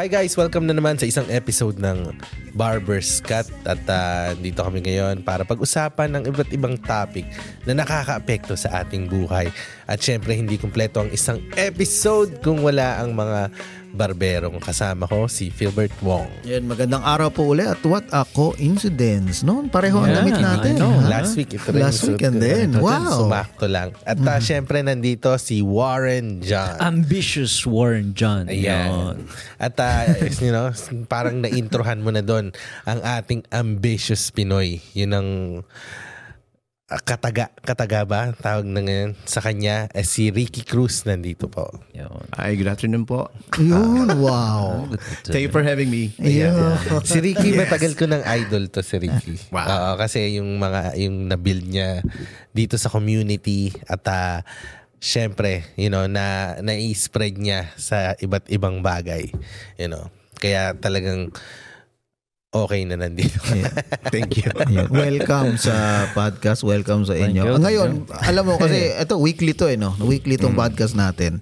Hi guys! Welcome na naman sa isang episode ng Barber's Cut at uh, dito kami ngayon para pag-usapan ng iba't ibang topic na nakaka-apekto sa ating buhay. At syempre hindi kumpleto ang isang episode kung wala ang mga barberong kasama ko si Philbert Wong. Yan, magandang araw po ulit at what a coincidence, no? Pareho ang Yeah, damit natin. Ha? Last week ito rin Last suit ko. din. Ito Wow. Sumakto lang. At uh, syempre nandito si Warren John. Ambitious Warren John. Ayan. At uh, you know, parang na-introhan mo na doon ang ating ambitious Pinoy. Yun ang kataga, kataga ba? Tawag na ngayon sa kanya. Eh, si Ricky Cruz nandito po. Yun. Hi, good afternoon po. Yun, wow. Thank you for having me. Ayun. Si Ricky, matagal ko ng idol to si Ricky. Wow. Oo, kasi yung mga, yung na-build niya dito sa community at uh, syempre, you know, na, na-spread niya sa iba't ibang bagay. You know, kaya talagang okay na nandito. Thank you. Welcome sa podcast. Welcome sa inyo. you. Ngayon, alam mo kasi ito weekly to eh no. Weekly tong Mm. podcast natin.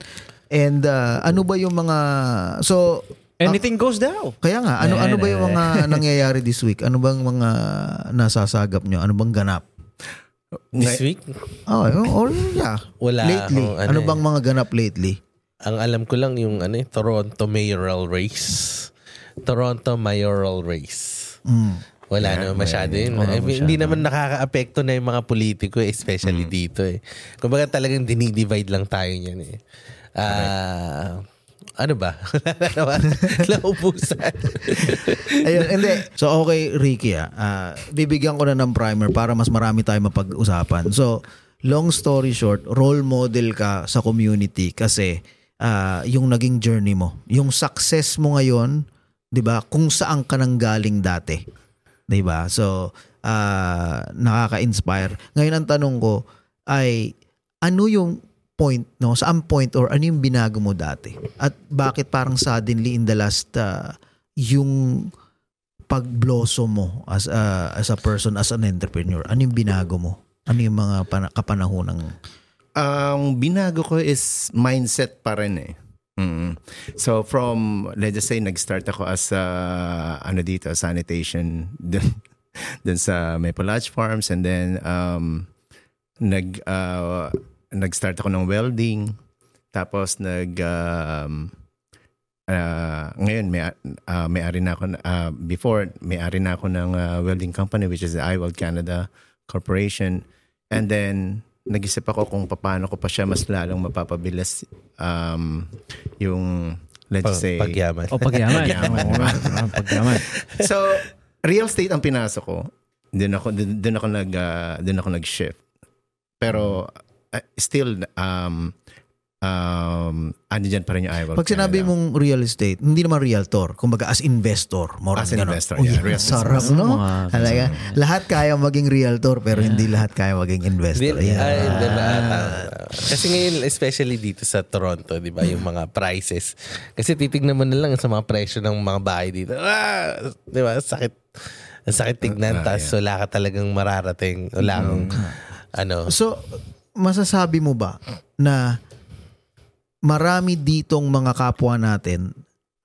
And uh, ano ba yung mga so Anything goes daw. kaya nga ano ano ba yung mga nangyayari this week? Ano bang mga nasasagap nyo? Ano bang ganap? This week, Oh, or yeah. Wala lately. akong ano ano eh. bang mga ganap lately? ang alam ko lang yung ano, eh, Toronto mayoral race. Toronto mayoral race. Mm. Wala naman masyado yun. wala I mean, masyado. hindi naman nakaka-apekto na yung mga politiko, eh, especially dito eh. Kumbaga talagang dinidivide lang tayo niyan eh. Ah... ano ba? Wala naman. Naubusan. Ayun, hindi. So, okay, Ricky, ah. Ah, bibigyan ko na ng primer para mas marami tayo mapag-usapan. So, long story short, role model ka sa community kasi ah, yung naging journey mo. Yung success mo ngayon, di ba, kung saan ka nang galing dati. Di ba? So, ah, nakaka-inspire. Ngayon, ang tanong ko ay, ano yung point, no? Saan point or ano yung binago mo dati? At bakit parang suddenly in the last ah, yung pag-blossom mo as a, as a person, as an entrepreneur? Ano yung binago mo? Ano yung mga pana- kapanahonang... Ang binago ko is mindset pa rin eh. Mm. So from, let's just say, nag-start ako as a, ano dito, sanitation dun, dun sa Maple Lodge Farms and then um, nag, uh, nag-start ako ng welding. Tapos nag, um, uh, ngayon may, uh, may-ari na ako, uh, before, may-ari na ako ng uh, welding company which is the iWeld Canada Corporation. And then, nag-isip ako kung paano ko pa siya mas lalong mapapabilis um, yung, let's Pag- say, Pagyaman. O pagyaman. Pagyaman. Oo, pagyaman. so, real estate ang pinasok ko. Doon ako doon doon ako nag uh, doon ako nag-shift. Pero uh, still um um ano diyan pa rin yung iWorld Pag sinabi Canada. mong real estate, hindi naman realtor, kumbaga as investor. More As on ganun. investor, Oh, yeah, yeah, real sarap, no? Talaga, lahat kaya maging realtor, pero hindi lahat kaya maging investor. Hindi, Ayan. ay, di ba? Tama. Kasi ngayon, especially dito sa Toronto, di ba, yung mga prices. Kasi titignan mo na lang sa mga presyo ng mga bahay dito. Ah, di ba? Sakit. Ang sakit tignan. Ah, Tapos wala ka talagang mararating. Wala kang, ano. So, masasabi mo ba na marami ditong mga kapwa natin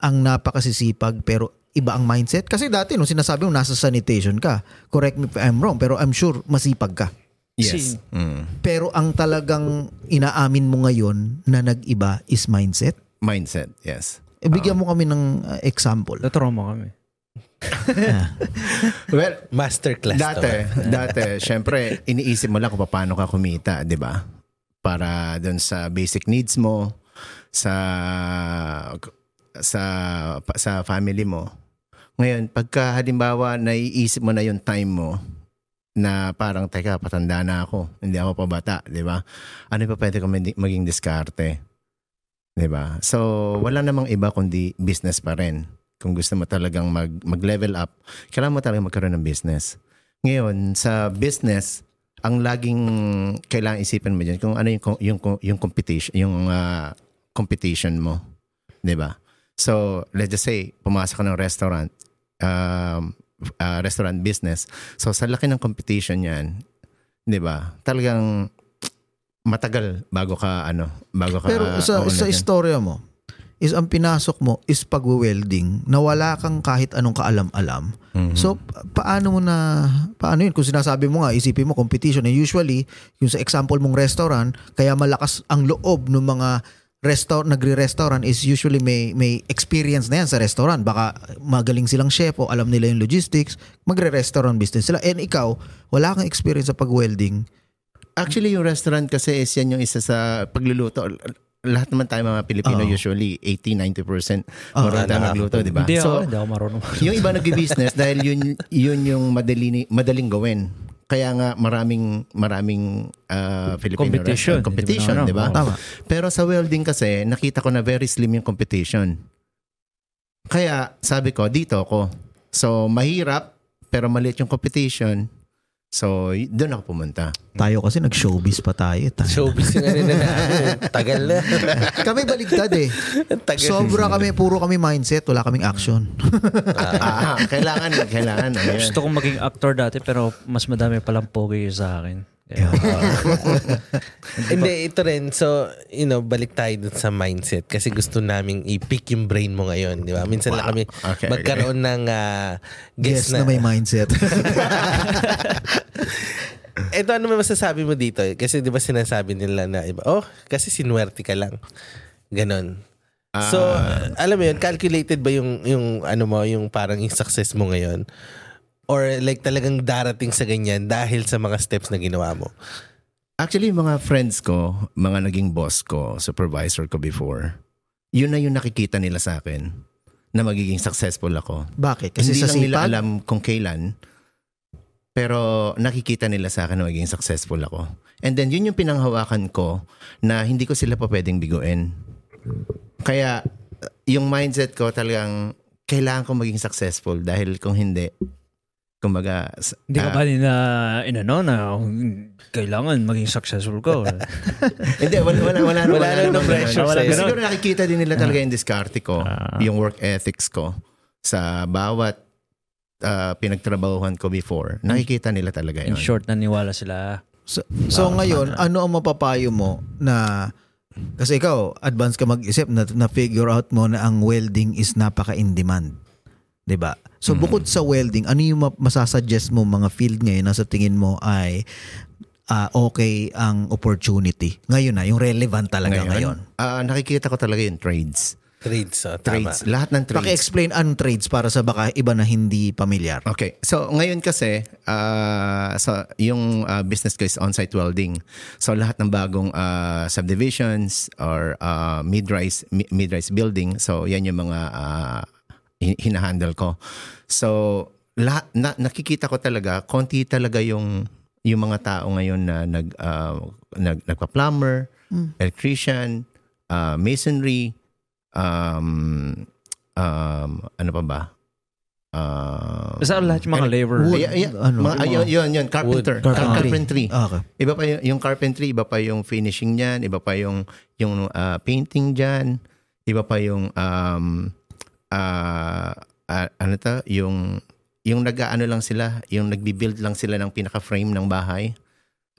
ang napakasisipag pero iba ang mindset? Kasi dati nung sinasabi mo nasa sanitation ka, correct me if I'm wrong, pero I'm sure masipag ka. Yes. Mm. Pero ang talagang inaamin mo ngayon na nag-iba is mindset? Mindset, yes. E, bigyan mo kami ng uh, example. Natrauma kami. Well, Masterclass to. dati, dati, syempre, iniisip mo lang kung paano ka kumita, di ba? Para doon sa basic needs mo, sa sa sa family mo. Ngayon, pagka halimbawa naiisip mo na yung time mo na parang, teka, patanda na ako. Hindi ako pa bata, di ba? Ano pa pwede ko maging diskarte? Di ba? So, wala namang iba kundi business pa rin. Kung gusto mo talagang mag, mag-level up, kailangan mo talagang magkaroon ng business. Ngayon, sa business, ang laging kailangan isipin mo dyan kung ano yung yung yung competition, yung ah, competition mo, 'di ba? So, let's just say pumasok ka ng restaurant, um, ah, restaurant business. So, sa laki ng competition 'yan, 'di ba? Talagang matagal bago ka ano, bago ka Pero sa sa istorya mo, is ang pinasok mo is pag-welding na wala kang kahit anong kaalam-alam. So, pa- paano mo na, paano yun? Kung sinasabi mo nga, isipin mo competition. And usually, yung sa example mong restaurant, kaya malakas ang loob ng mga restaurant, nagre-restaurant is usually may may experience na yan sa restaurant. Baka magaling silang chef o alam nila yung logistics, magre-restaurant business sila. And ikaw, wala kang experience sa pag-welding. Actually, yung restaurant kasi is yan yung isa sa pagluluto. Lahat naman tayo mga Pilipino Oo. usually 80-90% Oo, marunong tayo nakaka- magluto, di ba? Hindi ako, So, hindi ako marunong. yung iba nag-business dahil yun yun yung madali madaling gawin. Kaya nga maraming maraming ah, Filipino Competition. restaurant- competition, di ba? Tama. Pero sa welding kasi nakita ko na very slim yung competition. Kaya sabi ko dito ako. So mahirap pero maliit yung competition. So doon ako pumunta. Tayo kasi nag-showbiz pa tayo. tayo. Showbiz yung ano na. Tagal na. kami baligtad eh. Tagal. Sobra kami, puro kami mindset, wala kaming action. ah, kailangan kailangan ano yan. Gusto kong maging actor dati pero mas madami palang pogi sa akin. Hindi, ito rin. So, you know, balik tayo dun sa mindset. Kasi gusto naming i-pick yung brain mo ngayon. Di ba? Minsan lang kami Okay, magkaroon ng ah, Yes, guest na, may mindset. Ito, ano may masasabi mo dito? Kasi di ba sinasabi nila na iba, oh, kasi sinuwerte ka lang. Ganon. So, alam mo yun, calculated ba yung, yung ano mo, yung parang yung success mo ngayon? Or like talagang darating sa ganyan dahil sa mga steps na ginawa mo? Actually, mga friends ko, mga naging boss ko, supervisor ko before, yun na yung nakikita nila sa akin na magiging successful ako. Bakit? Kasi Hindi sa lang nila sipag? alam kung kailan, pero nakikita nila sa akin na magiging successful ako. And then, yun yung pinanghawakan ko na hindi ko sila pa pwedeng biguin. Kaya, yung mindset ko talagang kailangan ko maging successful dahil kung hindi, kumbaga, hindi ka ah, ba nila inano na kailangan maging successful ko. Hindi, wala, wala, wala, Wala na namang ng pressure ganun. sa'yo. Siguro nakikita din nila talaga yung diskarte ko, Ah. yung work ethics ko sa bawat ah, pinagtrabahuhan ko before. Nakikita nila talaga In yun. short, naniwala sila. So, so ngayon, ano ang mapapayo mo na kasi ikaw, advance ka mag-isip na, na figure out mo na ang welding is napaka in demand. 'Di ba? So bukod sa welding, ano yung ma- masasuggest mo mga field ngayon na sa tingin mo ay ah, okay ang opportunity? Ngayon na, yung relevant talaga ngayon. ah, nakikita ko talaga yung trades. Trades, oh, tama. Trades. Lahat ng trades. Paki-explain anong trades para sa baka iba na hindi pamilyar. Okay. So, ngayon kasi, ah, so, yung ah, business ko is on-site welding. So, lahat ng bagong ah, subdivisions or ah, mid-rise, mi- mid-rise building. So, yan yung mga hin- hinahandle ko. So, lahat, na, nakikita ko talaga, konti talaga yung yung mga tao ngayon na nag, ah, nag nagpa-plumber, electrician, ah, masonry, um, um, ano pa ba? Um, Basta lahat yung mga labor. Wood. ay, ay, Ano? mga, ay, yun, yun, yun, carpenter. Wood. Car- Carpentry. carpentry. Okay. Iba pa yung, yung carpentry, iba pa yung finishing niyan, iba pa yung yung ah, painting diyan, iba pa yung um ah, ah, ano to, yung yung nag-ano lang sila, yung nagbi-build lang sila ng pinaka-frame ng bahay.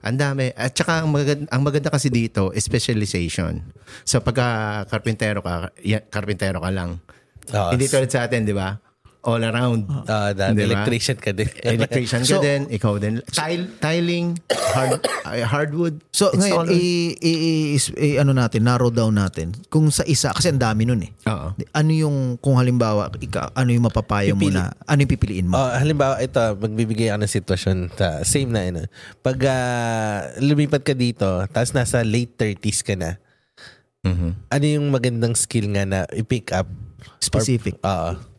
Ang dami. At saka ang maganda, ang maganda kasi dito, specialization. So pagka karpentero ka, ya, karpentero ka lang. Oh, Hindi tulad sa atin, di ba? All around. ah, dahil Di ba? electrician ka din. Electrician ka So- din, ikaw din. Tile, tiling, hard, hardwood. So ngayon, installer. i, i, i- is- i- ano natin, narrow down natin. Kung sa isa, kasi ang dami nun eh. Oo. Ano yung, kung halimbawa, ika, ano yung mapapayo mo Pipili. na, ano yung pipiliin mo? Oh, halimbawa, ito, magbibigay ako ng sitwasyon. Ta, same na, ano. Pag ah, lumipat ka dito, tapos nasa late 30s ka na, Mhm. ano yung magandang skill nga na i-pick up? Specific. Oo.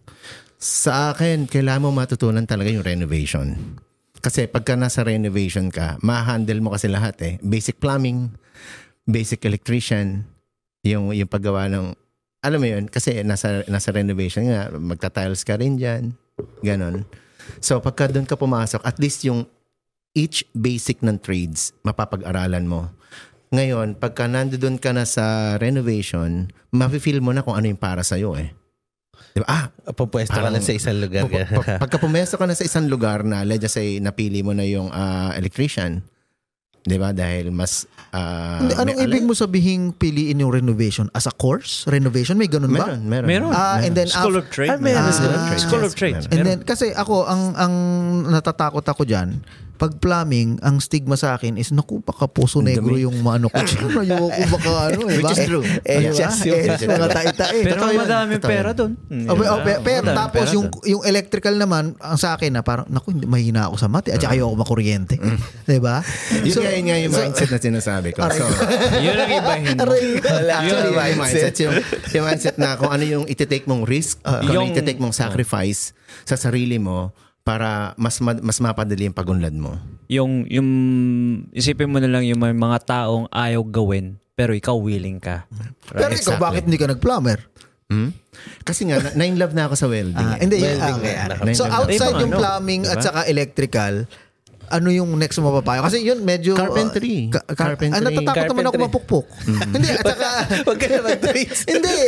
Sa akin, kailangan mo matutunan talaga yung renovation. Kasi pagka nasa renovation ka, ma-handle mo kasi lahat eh. Basic plumbing, basic electrician, yung, yung paggawa ng, alam mo yun, kasi nasa, nasa renovation nga, magta-tiles ka rin dyan, ganon. So pagka doon ka pumasok, at least yung each basic ng trades, mapapag-aralan mo. Ngayon, pagka nandoon ka na sa renovation, mafe-feel mo na kung ano yung para sa'yo eh. Di ba? Ah, Pupwesto ka lang sa isang lugar. Pa- pa- pagka pumesto ka na sa isang lugar na let's just say napili mo na yung ah, electrician, 'Di ba? Dahil mas ah, Hindi, anong may ibig alay- mo sabihing piliin yung renovation? As a course? Renovation? May ganun ba? Meron, meron. Meron. Ah, and then School of Trade. Ah, meron. School of Ah. Trade. School of Yes, Trade. meron. And then, kasi ako, ang, ang natatakot ako dyan, pag plumbing, ang stigma sa akin is, naku, baka puso negro yung ano ko. Ayoko baka ano, eh. Which is true. Eh, Yes, diba? yung- Eh, mga tae-tae. Pero Totoo pera doon. Oh, pero, tapos yung yung electrical naman ang sa akin na parang naku hindi mahina ako sa mati at saka ayoko makuryente. 'Di ba? Yun nga, yun nga yung mindset na sinasabi ko. So, Yun ang ibahin mo. Actually, yun yung mindset. Yung, yung mindset na kung ano yung ititake mong risk, kung ano yung Yung- ititake mong sacrifice sa sarili mo para mas ma- mas mapadali yung pagunlad mo. Yung, yung, isipin mo na lang yung may mga taong ayaw gawin, pero ikaw willing ka. Pero ikaw Exactly. bakit hindi ka nag-plumber? Hmm? Kasi nga, na- na-in love na ako sa welding. Ah, eh. hindi. Welding ah, okay. na- So outside yung ano, plumbing at diba? saka electrical, ano yung next mo mapapayo? Kasi yun medyo... Carpentry. Ka- ka- Carpentry. Ah, natatakot naman ako Carpentry. mapukpok. hindi, at saka... Huwag ka na mag-twist. hindi.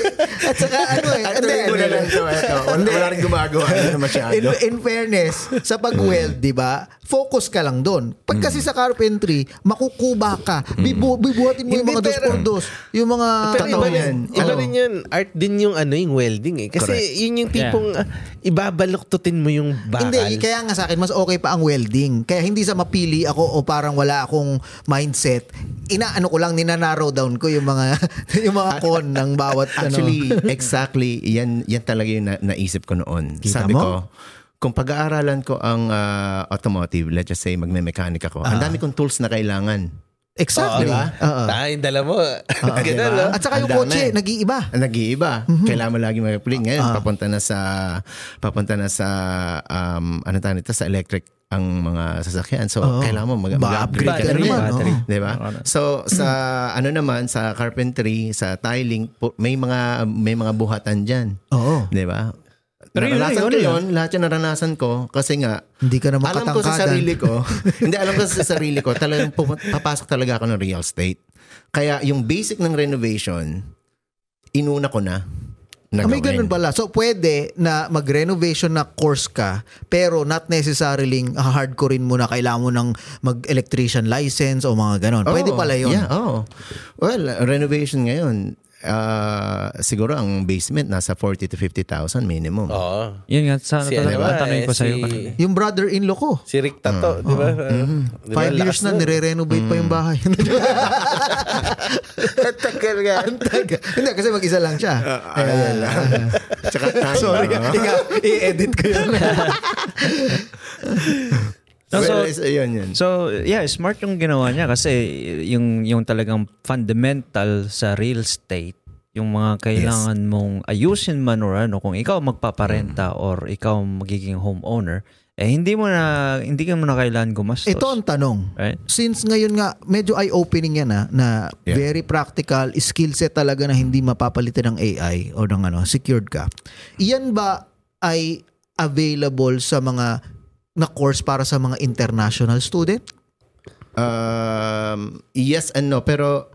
At saka ano eh. At hindi, mo na lang ito. ito. Wala, wala rin gumagawa na masyado. in, in fairness, sa pag-weld, di ba, focus ka lang doon. Pag kasi sa carpentry, makukuba ka. Bibu, bibuhatin mo yung mga dos por dos. Yung mga... Pero iba rin, yan. iba Oo. rin yun. Art din yung ano yung welding eh. Kasi Correct. yun yung tipong ah, ibabaluktutin mo yung bakal. Hindi, kaya nga sa akin, mas okay pa ang welding. Kaya hindi sa mapili ako o parang wala akong mindset. Inaano ko lang, ninanarrow down ko yung mga yung mga con ng bawat Actually, ano. exactly, yan, yan talaga yung na, naisip ko noon. Kita Sabi mo? ko, kung pag-aaralan ko ang ah, automotive, let's just say magme-mechanic ako, ang dami kong tools na kailangan. Exactly. Oo, diba? Oo. Tayong dala mo. Ganun, diba? no? At saka yung kotse, nag-iiba. Nag-iiba. Kailangan mo lagi mag-upgrade. Ngayon, papunta na sa papunta na sa um, ano tawag nito sa electric ang mga sasakyan. So, Oo. kailangan mo mag- Ba-upgrade mag-upgrade ka rin. naman, battery. oo. 'Di ba? So sa ano naman sa carpentry, sa tiling, may mga may mga buhatan diyan. Oo. 'Di ba? Pero yun, naranasan yun, ko yun. yun, lahat yung naranasan ko kasi nga Hindi ka na alam ko sa makatangkadan. sarili ko, hindi alam ko sa sarili ko, talagang papasok talaga ako ng real estate. Kaya yung basic ng renovation, inuna ko na. Na Ah, may gawin. ganun pala. So, pwede na mag-renovation na course ka, pero not necessarily hardcore mo na kailangan mo ng mag-electrician license o mga ganun. Pwede Oo, pala yun. Yeah, oh. Well, renovation ngayon, ah, siguro ang basement nasa 40 to 50,000 minimum. Oo. Yun nga, sana Si talaga ano ba, tanongin ko eh, sa'yo. si- Yung brother-in-law ko. Si Rick Tato, di ba? Uh, di ba, Five years na, nun. nire-renovate pa yung bahay. Tagal nga. Hindi, kasi mag-isa lang siya. Ayan lang. Tsaka time. Sorry, ikaw, i-edit ko yun. So- Well, is- yun, yun. So, yeah, smart yung ginawa niya kasi yung yung talagang fundamental sa real estate, yung mga kailangan mong ayusin man or ano, kung ikaw magpaparenta or ikaw magiging homeowner, eh hindi mo na hindi ka mo na kailangan gumastos. Ito ang tanong. Right? Since ngayon nga, medyo eye-opening yan ha, na Yeah. very practical, skill set talaga na hindi mapapalitan ng AI o ng ano, secured ka. Iyan ba ay available sa mga na course para sa mga international student? Um, yes and no, pero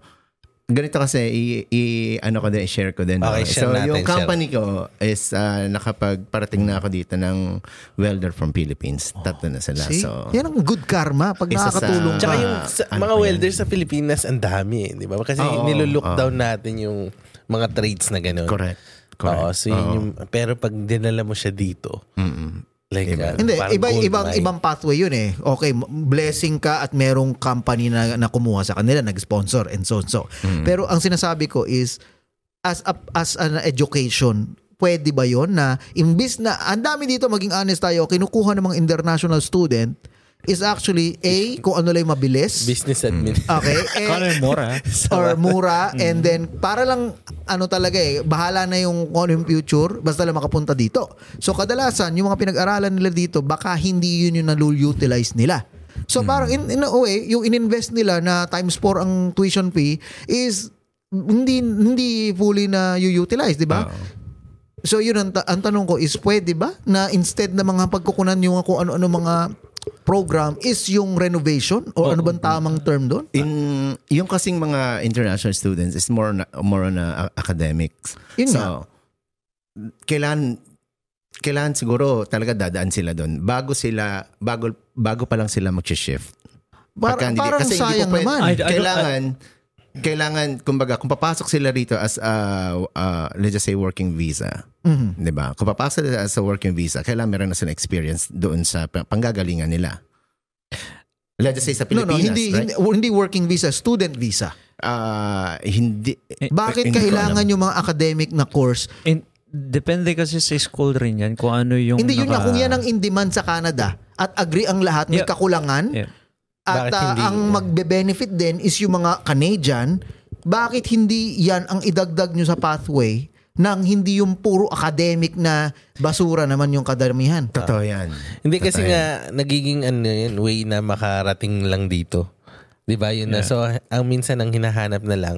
ganito kasi i, i- ano ko din i-share ko din. Okay, share so natin, yung share. company ko is ah, nakapagparating na ako dito ng welder from Philippines. Tatlo na sila. See? So yan ang good karma pag Isa sa- nakakatulong Tsaka ka. yung sa- ano mga pa yan? welders sa Pilipinas, ang dami eh, di ba? Kasi Oo, nilulook oo. down natin yung mga trades na gano'n. correct. Correct. Oo, so yun Oo. yung, pero pag dinala mo siya dito, Mm-mm. Like, Iba. ah, Hindi, iba, gold ibang mine. ibang pathway yun eh. Okay, blessing ka at merong company na, na kumuha sa kanila, nag-sponsor and so and so. Pero ang sinasabi ko is as a, as an education, pwede ba yon na imbis na ang dami dito maging honest tayo, kinukuha ng mga international student is actually A, kung ano lang mabilis. business admin. Okay. eh, Kano yung mura? or mura and then para lang ano talaga eh bahala na yung kung ano yung future basta lang makapunta dito so kadalasan yung mga pinag-aralan nila dito baka hindi yun yung nalul-utilize nila so parang in, in a way yung ininvest nila na times 4 ang tuition fee is hindi hindi fully na utilize di ba So yun ang, ta- ang tanong ko is pwede ba na instead na mga pagkukunan yung kung ano-ano mga program is yung renovation or ano bang tamang term doon? In yung kasing mga international students is more na, more on uh, academics. Yun so, nga. kailan kailan siguro talaga dadaan sila doon bago sila bago bago pa lang sila mag-shift. Par- Pagka hindi- parang kasi hindi sayang po pwede- naman. I- I kailangan, kailangan, kumbaga, kung papasok sila rito as, uh, uh, let's just say, working visa, Mhm. di ba? Kung papasok sila as a working visa, kailangan meron na sila experience doon sa pa- panggagalingan nila. Let's just say sa No, no, Pilipinas, hindi, right? hindi, hindi working visa, student visa. Ah, hindi. Bakit hindi kailangan yung mga academic na course? In, depende kasi sa school rin yan kung ano yung hindi yun nga, naka- kung yan ang in-demand sa Canada at agree ang lahat, may Yeah. kakulangan, Yeah. At Bakit hindi? ang magbe-benefit din is yung mga Canadian, bakit hindi yan ang idagdag nyo sa pathway nang hindi yung puro academic na basura naman yung kadamihan? Totoo yan. Hindi kasi Totoo nga nagiging ano yun, way na makarating lang dito. 'Di ba? Yun na. So ang minsan ang hinahanap na lang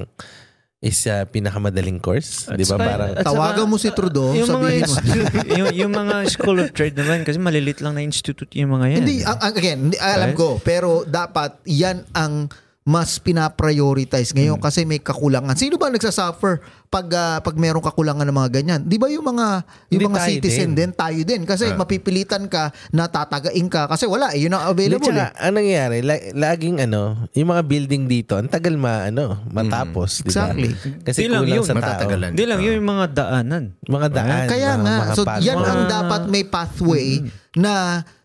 is uh, pinakamadaling course, 'di ba? saka- Parang Tawagan mo si Trudeau, yung mga, sabihin mo. institute- yung, yung mga school of trade naman kasi malilit lang na institute yung mga yan. Hindi, again, hindi, alam Right? ko, pero dapat yan ang mas pinaprioritize Hmm. ngayon kasi may kakulangan. Sino ba nagsasuffer pag uh, pag merong kakulangan ng mga ganyan? 'Di ba yung mga yung Hindi, mga citizen din. din. tayo din kasi mapipilitan ka na tatagain ka kasi wala eh, yun ang available. tsaka, eh. ang nangyayari, la- laging ano, yung mga building dito, ang tagal ma, ano, matapos, di ba? Exactly. Kasi Di lang kulang yun, sa tao. matatagalan. Hindi lang, yun yung mga daanan. Mga daan. Kaya mga- nga, mga so path- yan ang Mga- dapat may pathway na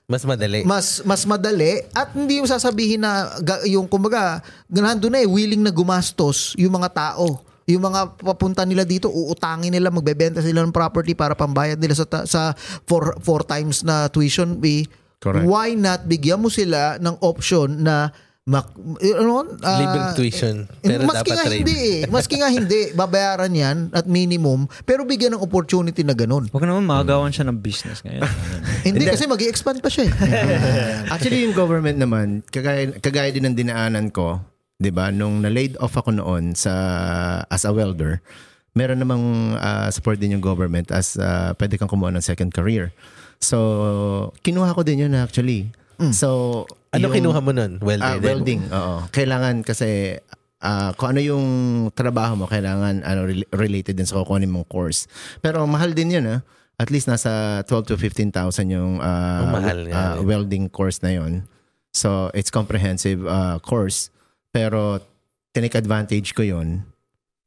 Mas madali. mas mas madali at hindi mo sasabihin na ga- yung kumbaga nandun na eh willing na gumastos yung mga tao yung mga papunta nila dito uutangin nila magbebenta sila ng property para pambayad nila sa ta- sa four, four times na tuition fee Correct. why not bigyan mo sila ng option na mak, ano, ah, Libreng tuition. Pero maski dapat nga trade. hindi eh. Maski nga hindi, babayaran yan at minimum, pero bigyan ng opportunity na ganun. Huwag naman magagawan siya ng business ngayon. Hindi, kasi mag expand pa siya eh. Actually, yung government naman, kagaya, kagaya din ng dinaanan ko, 'di ba? Nung na-laid off ako noon sa as a welder, meron namang ah, support din yung government as ah, pwede kang kumuha ng second career. So, kinuha ko din yun actually. So, ano yung- kinuha mo nun? Ah, din? welding, oo. Kailangan kasi ah, kung ano yung trabaho mo, kailangan ano rel- related din sa kukunin mong course. Pero mahal din yun ah. At least nasa 12 to 15,000 yung Oh, mahal nga ah, rin. welding course na yun. So, it's comprehensive ah, course. Pero tinake advantage ko yun.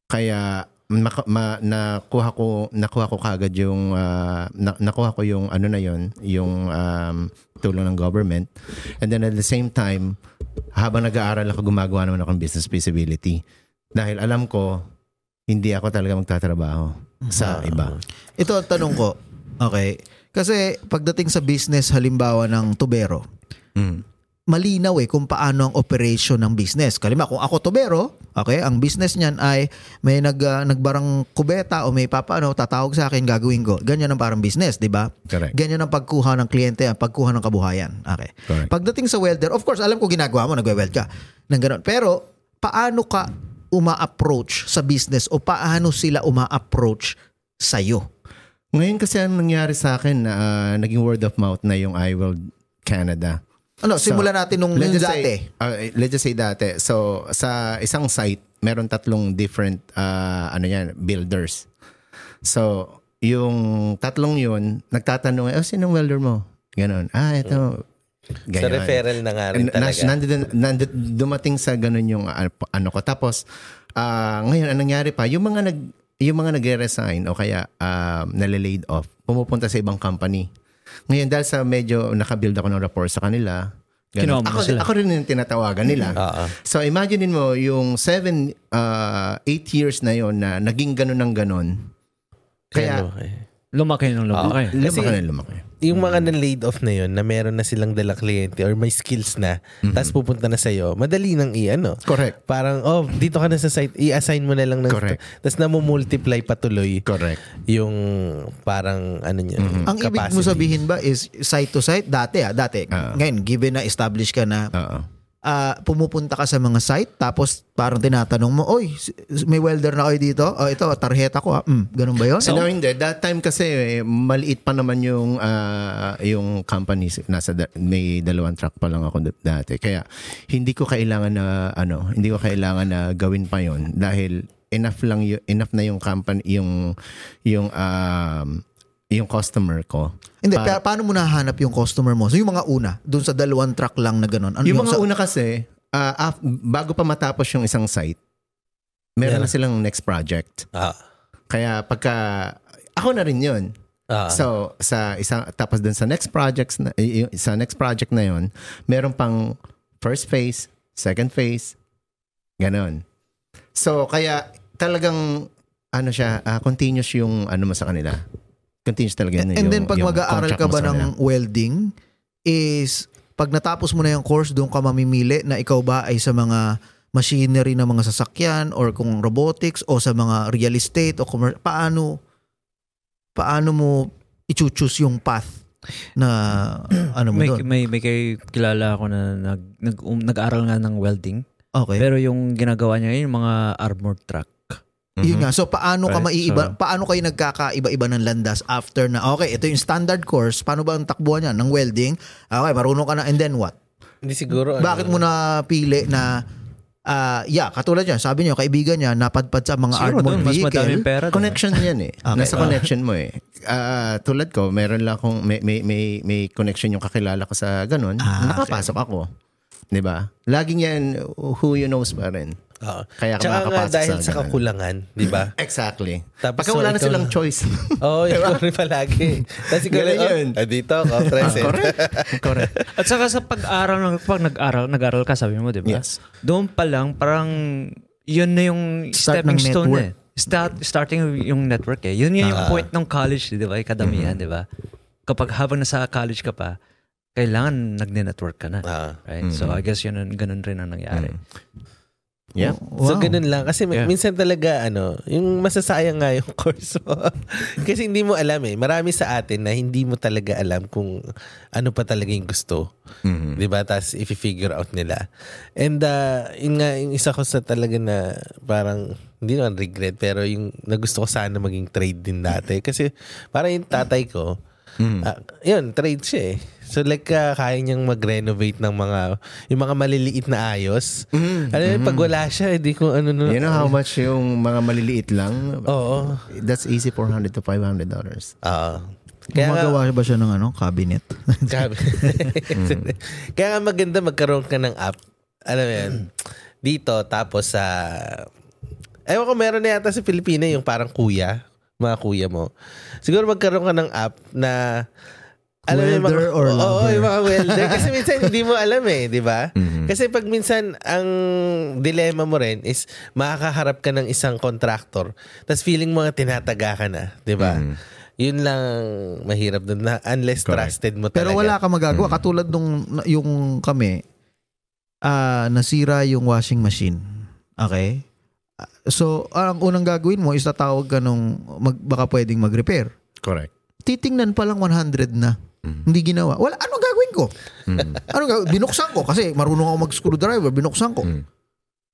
Kaya maka, ma, nakuha ko nakuha ko kagad yung ah, na, nakuha ko yung ano na yun, yung um, tulong ng government. And then at the same time, habang nag-aaral ako, gumagawa naman ako ng business feasibility. Dahil alam ko, hindi ako talaga magtatrabaho sa Ah. iba. Ito ang tanong ko. Okay. Kasi pagdating sa business halimbawa ng tubero, Mm. Malinaw eh kung paano ang operation ng business. Kalima, kung ako tubero, okay, ang business niyan ay may nag, ah, nagbarang kubeta o may papaano, tatawag sa akin, gagawin ko. Ganyan ang parang business, di ba? Correct. Ganyan ang pagkuha ng kliyente, ang pagkuha ng kabuhayan. Okay. Correct. Pagdating sa welder, of course, alam ko ginagawa mo, nagwe-weld ka. Nang ganun. Pero, paano ka uma-approach sa business o paano sila uma-approach sa'yo? Ngayon kasi ang nangyari sa akin, na ah, naging word of mouth na yung iWorld Canada. Ano, So, simulan natin nung, let's dati. Say, uh, let's just say dati. So, sa isang site, meron tatlong different, uh, ano yan, builders. So, yung tatlong yun, nagtatanong, oh, sinong welder mo? Ganon. Ah, ito. Sa referral na nga rin Na- talaga. nandun, nandun, dumating sa ganun yung uh, ano ko. Tapos, ah, ngayon, anong nangyari pa, yung mga nag, yung mga nagre-resign o kaya um, nalalaid off, pumupunta sa ibang company. Ngayon, dahil sa medyo nakabuild ako ng rapport sa kanila, ganun. Ako, sila. ako rin yung tinatawagan nila. Oo. So, imaginein mo, yung seven, uh, eight years na yon na naging ganun ng ganun. Kaya, Kaya, okay. Lumaki ng lumaki. lumaki Kasi- na lumaki. yung mga na-laid off na yun, na meron na silang dala kliyente or may skills na, tapos pupunta na sa'yo, madali nang i-ano. Correct. Parang, oh, dito ka na sa site, i-assign mo na lang ng... Correct. Tapos namumultiply patuloy Correct. yung parang ano niya, Ang ibig mo sabihin ba is site to site? Dati ah, dati. Oo. Ngayon, given na established ka na, Oo. Ah, pumupunta ka sa mga site, tapos parang tinatanong mo, oy, may welder na kayo dito? Oh, ito, tarjeta ko. Ah. Mm, ganun ba yun? So, no, hindi. That time kasi eh, maliit pa naman yung ah, yung company nasa da- may dalawang truck pa lang ako dati. Kaya hindi ko kailangan na ano, hindi ko kailangan na gawin pa 'yon dahil enough lang yu- enough na yung company yung yung um, yung customer ko. Hindi, Pa- pa- paano mo nahanap yung customer mo? So yung mga una, dun sa dalawang truck lang na ganun. Ano yung mga sa- una kasi ah, af- bago pa matapos yung isang site, meron Yeah. na silang next project. Ah. Kaya pagka, ako na rin yun. Ah. So, sa isang, tapos dun sa next projects na, y- y- sa next project na yun, meron pang first phase, second phase, ganon. So, kaya talagang, ano siya, ah, continuous yung ano mo sa kanila. Continuous talaga yun. And yung- then pag mag-aaral ka ba ng welding is pag natapos mo na yung course doon ka mamimili na ikaw ba ay sa mga machinery ng mga sasakyan or kung robotics o sa mga real estate o commer- paano paano mo i-choose yung path na ano mo may, doon? may, may kay kilala ako na nag, nag, um, nag-aral nga ng welding. Okay. Pero yung ginagawa niya yun, yung mga armored truck. Yun nga. So paano ka Right, maiiba so- paano kayo nagkakaiba-iba ng landas after na okay, ito yung standard course, paano ba ang takbuhan niya ng welding? Okay, marunong ka na and then what? Hindi siguro. ano, Bakit mo na pili na ah yeah, katulad yan, sabi niyo kaibigan niya napadpad sa mga Siguro armored doon, mas vehicle. madaming pera. doon. Connection yan eh. Okay. Nasa connection mo eh. Ah, tulad ko, meron lang akong, may, may, may, may connection yung kakilala ko sa ganun. Ah, nakapasok ako. 'Di ba? Laging yan, who you knows pa rin. Oo. Kaya ka Tsaka nga dahil sa sa kakulangan, di ba? Exactly. Tapos Pagka wala so, na ikaw silang na- choice. Oo, oh, ikaw rin palagi. Tapos ikaw Ganun yun. oh, ah, dito ako, present. Correct. Correct. At saka sa pag-aral, pag nag-aral, nag-aral ka, sabi mo, di ba? Yes. Doon pa lang, parang yun na yung Start stepping ng stone network. eh. Start, starting yung network eh. Yun yung Ah. point ng college, di ba? Kadamihan, di ba? Kapag habang nasa college ka pa, kailangan nagne-network ka na. Ah. Right? So I guess yun, ang- ganun rin ang nangyari. Yeah. So, Wow. ganun lang. Kasi Yeah. minsan talaga, ano, yung masasayang nga yung course mo. Kasi hindi mo alam eh. Marami sa atin na hindi mo talaga alam kung ano pa talaga yung gusto. Mhm. Di ba? Tapos i-figure out nila. And uh, yun nga, yung isa ko sa talaga na parang, hindi naman regret, pero yung nagusto ko sana maging trade din dati. Kasi parang yung tatay ko, Mhm. ah, yun, trade siya eh. So like, uh, kaya niyang mag-renovate ng mga, yung mga maliliit na ayos. Mhm. Alam mo, pag wala siya, hindi ko ano no. You know how much yung mga maliliit lang? Oo. That's easy 400 to 500 dollars. Oo. Kaya Gumagawa ba siya ng ano, cabinet? Grabe. Kaya nga maganda magkaroon ka ng app. Alam mo yan. Dito, tapos sa... ewan ko, meron na yata sa Pilipinas yung parang kuya. Mga kuya mo. Siguro magkaroon ka ng app na... mo yung Welder or Oo, lover? yung mga welder. Kasi minsan hindi mo alam eh, di ba? Mhm. Kasi pag minsan ang dilema mo rin is makakaharap ka ng isang contractor tapos feeling mo tinataga ka na, di ba? Mhm. Yun lang mahirap doon na unless Correct. trusted mo talaga. Pero wala ka magagawa. Mm. Katulad nung yung kami, ah nasira yung washing machine. Okay? So, ang unang gagawin mo is tatawag ka nung mag, baka pwedeng mag-repair. Correct. Titingnan pa lang 100 na. Mhm. Hindi ginawa. Wala, anong gagawin ko? Mhm. Anong gagawin? Binuksan ko kasi marunong ako mag-screwdriver. Binuksan ko. Mm.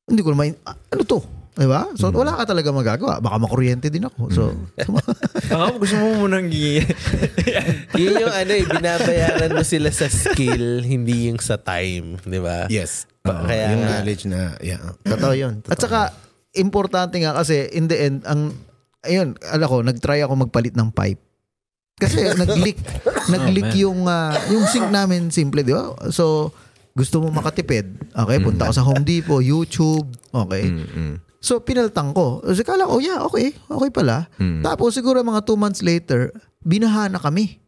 Hindi ko naman, ah, ano to? Diba? So, Mm. wala ka talaga magagawa. Baka makuryente din ako. So, Baka gusto mo munang i- Yun yung ano eh, binabayaran mo sila sa skill, hindi yung sa time, di ba? Yes. Oo, kaya yung nga. knowledge na, yeah. Totoo yun. Totoo. At saka, importante nga kasi, in the end, ang, ayun, alam ko, nag-try ako magpalit ng pipe. Kasi nag-leak, nag-leak man. yung, ah, yung sink namin, simple, di ba? So, gusto mo makatipid. Okay, punta ka sa Home Depot, YouTube, okay. Mm, mm, So, pinaltang ko. So, kala ko, oh yeah, okay, okay pala. mm. Tapos, siguro mga two months later, binaha na kami.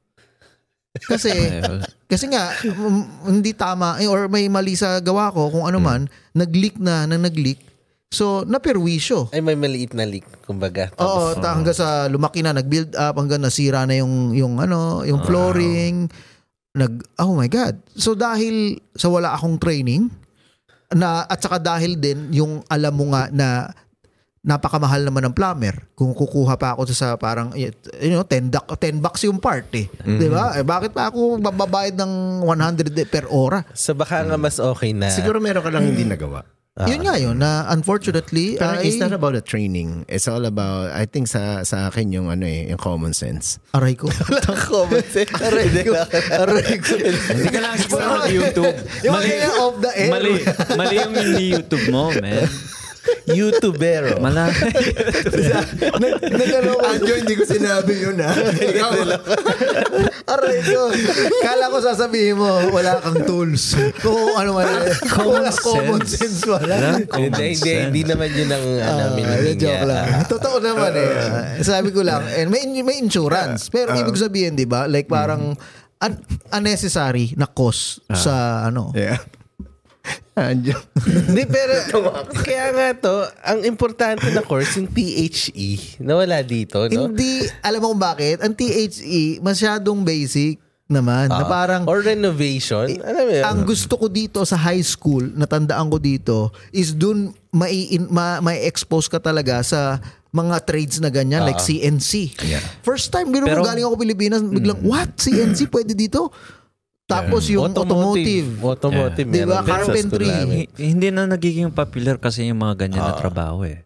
Kasi, kasi nga, mm, hindi tama, eh, or may mali sa gawa ko, kung ano man, nag-leak na, na nag-leak. So, naperwisyo. Ay, may maliit na leak, kumbaga. Oo, Tapos, ta- hanggang sa lumaki na, nag-build up, hanggang nasira na yung, yung ano, yung flooring. Nag, oh my God. So, dahil sa wala akong training, na, at saka dahil din, yung alam mo nga na napakamahal naman ng plumber. Kung kukuha pa ako sa parang, you know, 10, dak- 10 bucks yung part eh. Di ba? Eh, bakit pa ako babayad ng 100 per ora? so baka nga mas okay na. Siguro meron ka lang hindi nagawa. Yun nga yun, na unfortunately, Pero ay, it's not about the training. It's all about, I think sa sa akin yung ano eh, yung common sense. aray ko. comment eh. aray ko. Aray ko. Hindi ka lang ng YouTube. Yung Mali, mga off the air. mali, mali yung hindi YouTube mo, man. YouTubero. Mala Nag, nagano ko. Anjo, hindi ko sinabi yun ha. Aray ko. Kala ko sasabihin mo, wala kang tools. Kung ano man. Common wala common sense. sense. Wala. hindi, hindi, hindi naman yun ang ano, Ah, meaning joke niya. lang. Totoo naman eh. Sabi ko lang, eh, may, may insurance. Pero ibig sabihin, di ba? Like parang un- unnecessary na cost sa ano. Yeah. Anjo. Hindi, pero kaya nga to, ang importante na course, yung THE, nawala dito, no? Hindi, alam mo kung bakit? Ang THE, masyadong basic naman. na parang, Or renovation. Alam mo yun? ang gusto ko dito sa high school, natandaan ko dito, is dun mai, ma, may expose ka talaga sa mga trades na ganyan, like CNC. First time, Pero- galing ako Pilipinas, biglang, what? CNC pwede dito? Tapos yung automotive. Automotive. Yeah. Diba? meron din sa Carpentry. school namin. Hi- hindi na nagiging popular kasi yung mga ganyan na trabaho eh.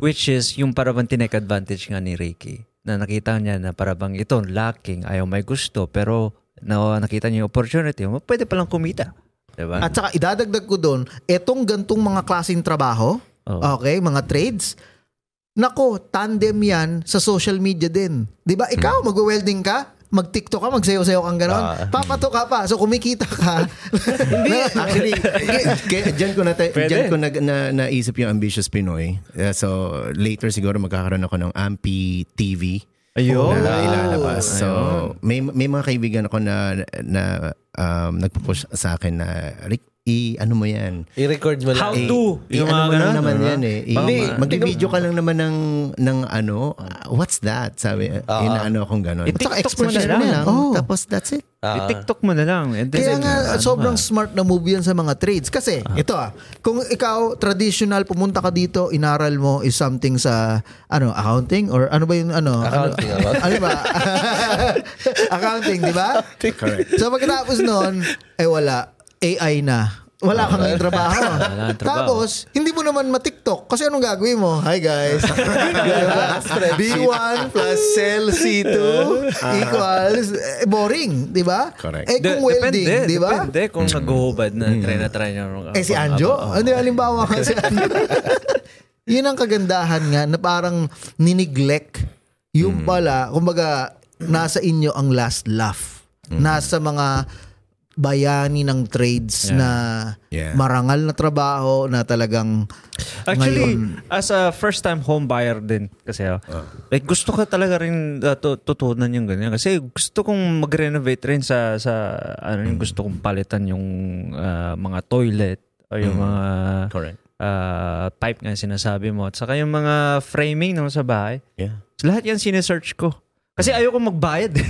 Which is yung parabang tinake advantage nga ni Ricky na nakita niya na parabang ito lacking, ayaw may gusto pero na nakita niya yung opportunity, pwede palang kumita. Diba? At saka idadagdag ko doon, etong gantong mga klaseng trabaho, Oo. okay, mga trades, nako, tandem yan sa social media din. 'Di ba? Ikaw, mag-welding ka, mag-TikTok ka, magsayo-sayo kang ganon. Ah. Papato ka pa. So kumikita ka. Hindi, actually, kaya, kaya dyan ko, na, dyan ko na, na, naisip yung Ambitious Pinoy. Uh, so, later siguro magkakaroon ako ng Ampi TV. Ayun. Na ilalabas. So, may, may mga kaibigan ako na, na um, nagpo-push sa akin na, Rick, i, ano mo yan? I-record mo lang. How Eh, to? Yung ano mo lang ganun, naman diba? yan eh. Eh, Hindi, Mag-video ka lang naman ng, ng ano, uh, what's that? Sabi, Ah. inaano akong gano'n. Iti- At saka TikTok mo na lang. lang. Oh. Tapos that's it. Ah. I-TikTok mo na lang. And Kaya nga, ano sobrang nga. smart na move yan sa mga trades. Kasi, ito ah, kung ikaw, traditional, pumunta ka dito, inaral mo is something sa, ano, accounting? Or ano ba yung, ano? Accounting, ano, ano? ano ba? accounting, di ba? Correct. So, pagkatapos nun, eh wala. AI na. Wala kang yung trabaho. Wala kang trabaho. Tapos, hindi mo naman ma-TikTok. Kasi anong gagawin mo? Hi guys. B1 plus cell C2 equals eh, boring. Di ba? Correct. Eh kung De- welding, depende, di ba? Depende kung nag-uhubad na try na try niya. Eh si Anjo? Hindi, halimbawa ka si Anjo. Yun ang kagandahan nga na parang nineglect. Yung pala, kumbaga, nasa inyo ang last laugh. Nasa mga bayani ng trades Yeah. na Yeah. marangal na trabaho na talagang Actually, ngayon, as a first-time home buyer din kasi oh, like gusto ko talaga rin uh, tu- tutunan yung ganyan kasi gusto kong mag-renovate rin sa sa ano yung gusto kong palitan yung uh, mga toilet o yung mga Correct. uh, pipe nga sinasabi mo at saka yung mga framing no, sa bahay. Yeah. So, lahat yan sinesearch ko. Kasi ayoko magbayad. eh.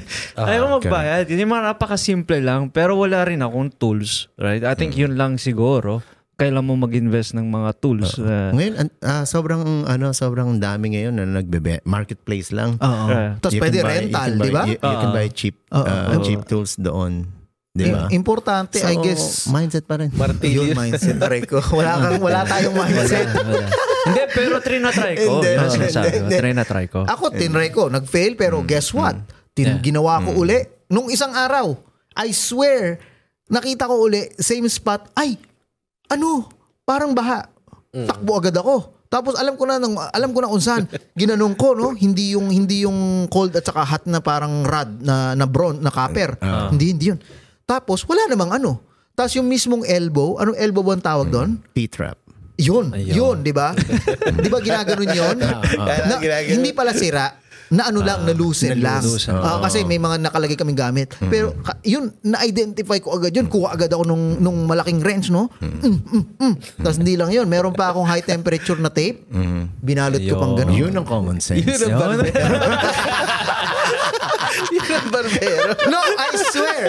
ayoko magbayad. Yung mga napakasimple lang pero wala rin akong tools. Right? I think yun lang siguro. Kailan mo mag-invest ng mga tools. uh, Ngayon, an- ah, sobrang, ano, sobrang dami ngayon na nagbebe. Marketplace lang. Oo. Yeah. Tapos You pwede can buy- rental, di ba? You, you can buy cheap, uh, cheap tools doon. Di ba? Im- Importante, I guess. mindset pa rin. Yun, Martilyo. mindset, Rico. Wala, kang, wala tayong mindset. Wala. Hindi, pero trinatry ko. Hindi, hindi, sinasabi ko? hindi. Trinatry ko. Ako, tinry ko. Nag-fail, pero guess what? Tin- Ginawa ko uli. Nung isang araw, I swear, nakita ko uli, same spot, ay, ano, parang baha. Takbo agad ako. Tapos alam ko na nung alam ko na kung saan ginanong ko no hindi yung hindi yung cold at saka hot na parang rod na na bronze na copper hindi hindi yun tapos wala namang ano tapos yung mismong elbow anong elbow ba ang tawag doon P-trap. Yun, Ayun. yun, 'di ba? 'Di ba ginaganon 'yon? na, ginaganon. hindi pala sira, na ano lang, na loosen lang. Ah, kasi may mga nakalagay kaming gamit. Pero ka- yun, na-identify ko agad yun. Kuha agad ako nung, nung malaking wrench, no? Mm, mm, mm. Tapos hindi lang yun. Meron pa akong high temperature na tape. Binalot ko pang gano'n. Yun ang common sense. Yun ang barbero. Yun. No, I swear.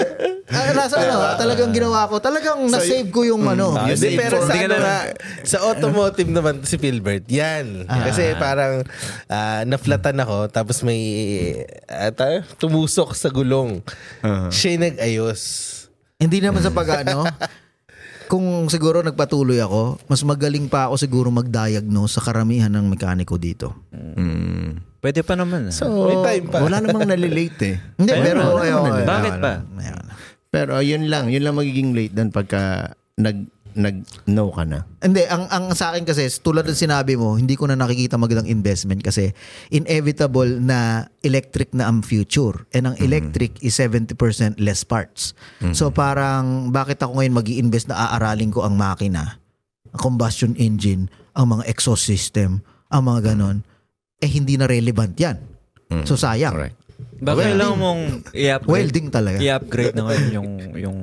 Ah, nasa ano, talagang ginawa ko. Talagang na-save ko yung ano. Ah, yung Hindi, save pero sa, ano na- sa automotive naman si Philbert, yan. Kasi parang ah, naflatan ako, tapos may uh, tumusok sa gulong. Siya yung nag-ayos. Hindi naman sa pag-ano. Kung siguro nagpatuloy ako, mas magaling pa ako siguro mag-diagnose sa karamihan ng mekaniko dito. Pwede pa naman. ah. So, May time pa. wala namang nalilate eh. Hindi, Ayun pero na, ayun, ayun na. ayun, Bakit pa? Pero yun lang, yun lang magiging late doon pagka nag nag-no ka na? Hindi, ang, ang sa akin kasi, tulad ng sinabi mo, hindi ko na nakikita magandang investment kasi inevitable na electric na ang future. And ang electric is 70% less parts. So parang, bakit ako ngayon mag invest na aaralin ko ang makina, ang combustion engine, ang mga exhaust system, ang mga ganon, eh hindi na relevant yan. So sayang. Correct. Baka kailangan mong i-upgrade, Welding talaga. i-upgrade na ngayon yung, yung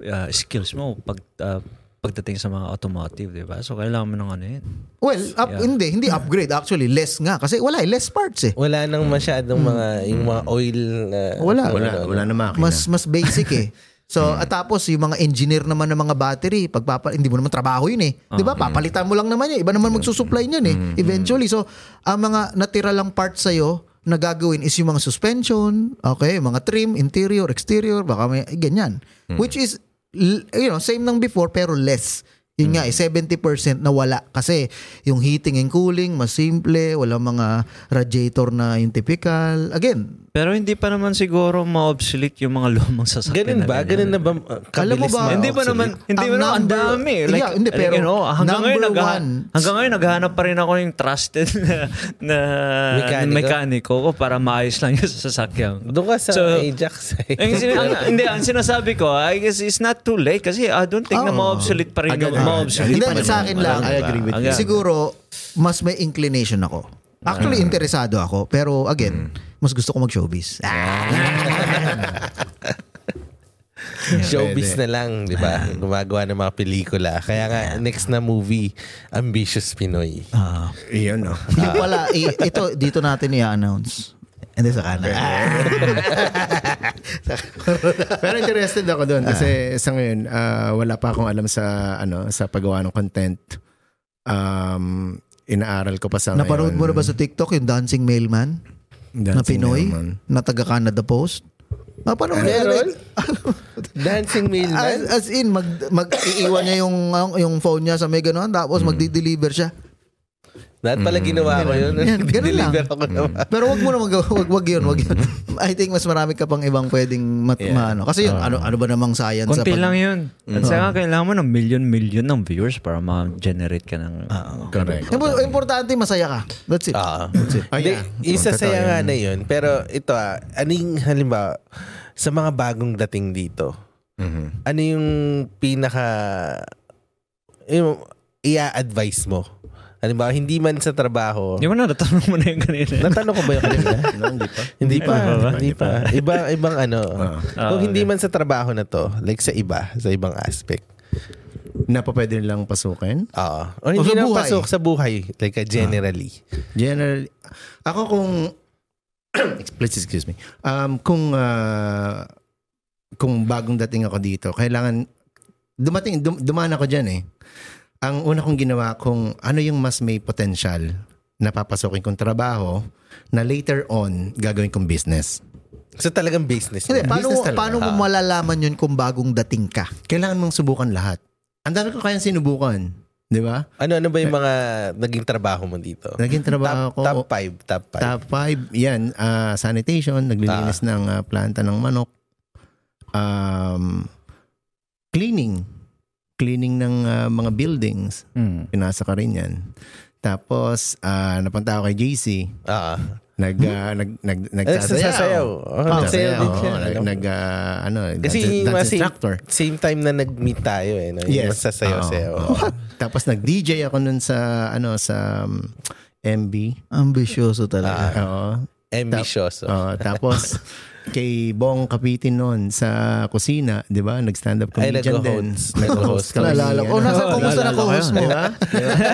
uh, skills mo pag, uh, pagdating sa mga automotive, di ba? So, kailangan mo ng ano yun. Well, up, hindi, hindi upgrade actually, less nga kasi wala, eh, less parts eh. Wala nang masyadong mga, yung mga oil na... Wala. Wala, ano, wala na makina. mas mas basic eh. So, at tapos yung mga engineer naman ng mga battery, pagpapa hindi mo naman trabaho yun eh. 'Di ba? Papalitan mo lang naman 'yan. Iba naman magsusupply niyan eh eventually. So, ang mga natira lang parts sa na gagawin is yung mga suspension, okay, mga trim, interior, exterior, baka may ganyan. Which is you know, same nang before pero less. Yun nga eh, 70% na wala. Kasi yung heating and cooling, mas simple, wala mga radiator na yung typical. Again, Pero hindi pa naman siguro ma-obsolete yung mga lumang sasakyan Ganun ba? Ganun na ba? Alam mo ba- na Hindi pa naman, hindi pa naman, ang number- dami. Like, Yeah, hindi, pero you know, hanggang ngayon, nagha- one. hanggang ngayon, naghahanap pa rin ako yung trusted na, na Mekaniko? mekaniko ko para maayos lang yung sasakyan. Doon ka sa So, Ajax. ang, sin- ang- hindi, ang sinasabi ko, I guess it's not too late kasi I don't think na Oo. ma-obsolete pa rin yung Ma-obsolete Hindi, pa sa akin lang. I agree with you. Siguro, mas may inclination ako. Actually, interesado ako. Pero again, mas gusto ko mag-showbiz. Showbiz na lang, di ba? Gumagawa ng mga pelikula. Kaya nga, next na movie, Ambitious Pinoy. Ah. Iyon, no? yung pala, i- ito, dito natin i-announce. Hindi sa kanan. Pero interested ako doon kasi sa ngayon ah, wala pa akong alam sa ano sa paggawa ng content. Um, inaaral ko pa sa Napanood mo na ngayon. ba sa TikTok yung Dancing Mailman na Dancing Pinoy Mailman. na taga Canada Post? Napanood mo Meron? na- Dancing As, Mailman? as in, mag, mag-iiwan niya yung, yung phone niya sa may gano'n, tapos magdi-deliver siya. Lahat pala ginawa ko yun. Yan, ganun lang. Deliver ako naman. Pero wag mo na mag wag, wag yun, wag yun. I think mas marami ka pang ibang pwedeng mat, Yeah. maano. Kasi yun, ano, ano ba namang science sa Konti pag- lang yun. At saka kailangan mo ng million-million ng viewers para ma-generate ka ng... Correct. Impo- Importante masaya ka. That's it. Oh, Hindi, yeah. isa saya nga na yun. Pero ito ah, aning halimbawa, sa mga bagong dating dito, Mhm. ano yung pinaka, yung i-advise mo? Halimbawa, hindi man sa trabaho. Di ba na, natanong mo na yung kanina? Natanong ko ba yung kanina? No, hindi pa. Hindi pa, hindi pa. Iba, ibang ano. Ah, Kung hindi man sa trabaho na to, like sa iba, sa ibang aspect. Na pa pwede nilang pasukin. Oo. O hindi na buhay. pasok sa buhay, like uh, generally. Generally, ako kung please excuse me. Um kung ah, kung bagong dating ako dito, kailangan dumating dum, dumaan ako diyan eh. Ang una kong ginawa kung ano yung mas may potential na papasokin kong trabaho na later on gagawin kong business. So talagang business Hindi, paano, business talaga. paano mo malalaman yun kung bagong dating ka? Kailangan mong subukan lahat. Ang dami ko kayang sinubukan. Di ba? Ano, ano ba yung mga naging trabaho mo dito? Naging trabaho top, ko. Top 5, top 5. Top 5, yan. ah, sanitation, naglilinis ng ah, planta ng manok. Um, cleaning. Cleaning ng ah, mga buildings. Hmm. Pinasa ka rin yan. Tapos, ah, napunta ako kay JC. Ah. Nag, ah, nag, nag, Eh, nagsasayaw. Oh, nagsayaw din siya. nag, Alam. nag, ah, ano, Kasi dance, same, instructor. same time na nag-meet tayo eh. No? Yung masasayaw-sayaw. Oo. Tapos nag-DJ ako nun sa, ano, sa um, MB. Ambisyoso talaga. Oo. Ambitious. oh. Oo, tapos kay Bong Kapitin noon sa kusina, 'di ba? Nag-stand up Ay, comedian din. nag-host. Kami. Naalala ko. Oh, nasa Oo, kumusta na ko co-host mo? Di ba?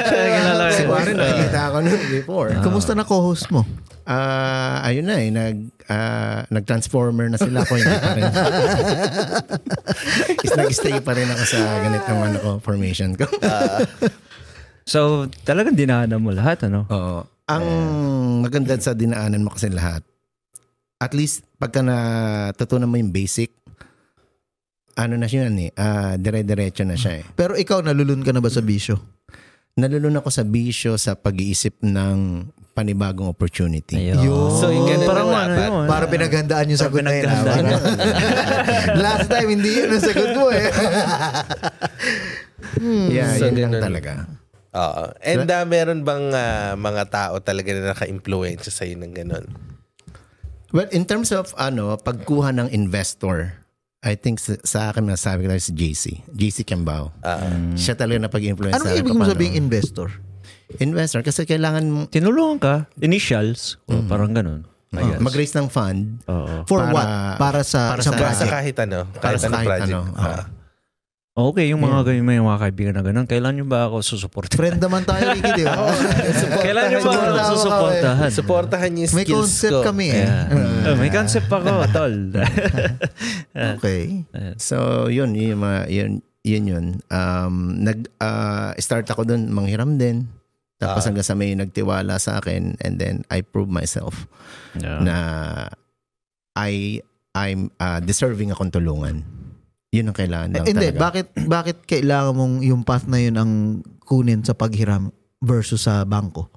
Kilala ko Si. Warren nakikita ako noon before. Kumusta na co-host mo? Ah, ayun na eh, nag ah, nag-transformer na sila ko hindi pa rin. Is nag-stay pa rin ako sa ganitong ano ko, formation ko. So, talagang dinaanan mo lahat, ano? Oo. Ang maganda sa dinaanan mo kasi lahat, at least pagka natutunan mo yung basic, ano na siya yan eh, ah, dire-diretso na siya eh. Pero ikaw, nalulun ka na ba sa bisyo? Nalulun ako sa bisyo sa pag-iisip ng panibagong opportunity. Ayun. So, yung ganun Parang ano dapat. yun. Para pinaghandaan yung sagot na yun. ah. Last time, hindi yun ang sagot mo eh. Yeah, So, yun lang talaga. Oo. And uh, meron bang ah, mga tao talaga na naka-influence sa'yo ng ganun? Well, in terms of ano, pagkuha ng investor, I think sa, sa akin masasabi ko talaga si JC. JC Kiambao. Siya talaga na pag-influence Anong sa ibig mo sabing investor? Investor. Kasi kailangan Tinulungan ka, initials, o parang ganun. Guess. mag-raise ng fund. Oo. For Para- what? Para sa para sa- Para sa project. kahit ano. Para Kahit sa anong kahit project. ano. Ah. Okay, yung mga ganyan, may mga kaibigan na ganun, kailan nyo ba ako susuportahan? Friend naman tayo, Ricky, di ba? kailan nyo ba ako Suportahan susuportahan? Supportahan yung May skills concept ko. kami eh. Yeah. Oh, may concept ako, tol. Okay. So, yun. Yun yung mga, yun, yun yun. Um, nag, ah, start ako dun, manghiram din. Tapos Ah. hanggang sa may nagtiwala sa akin and then I prove myself yeah. na I I'm ah, deserving akong tulungan. Yun ang kailangan Eh, lang hindi, talaga. bakit bakit kailangan mong yung path na yun ang kunin sa paghiram versus sa bangko?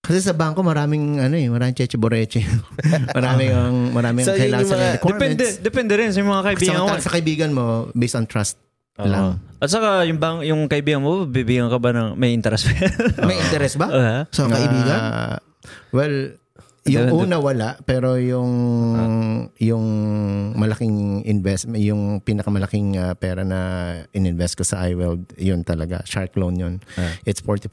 Kasi sa bangko maraming ano eh, maraming cheche boreche. maraming ang maraming So, kailangan yung sa mga- requirements. Depende, depende rin sa mga kaibigan Sa, ko. sa kaibigan mo based on trust lang. At saka, yung, bang, yung kaibigan mo, bibigyan ka ba ng, may interest? May interest ba? Ah, Sa kaibigan? Ah, well, yung una wala pero yung yung malaking investment yung pinakamalaking ah, pera na ininvest ko sa iWeld yun talaga shark loan yun. It's 40%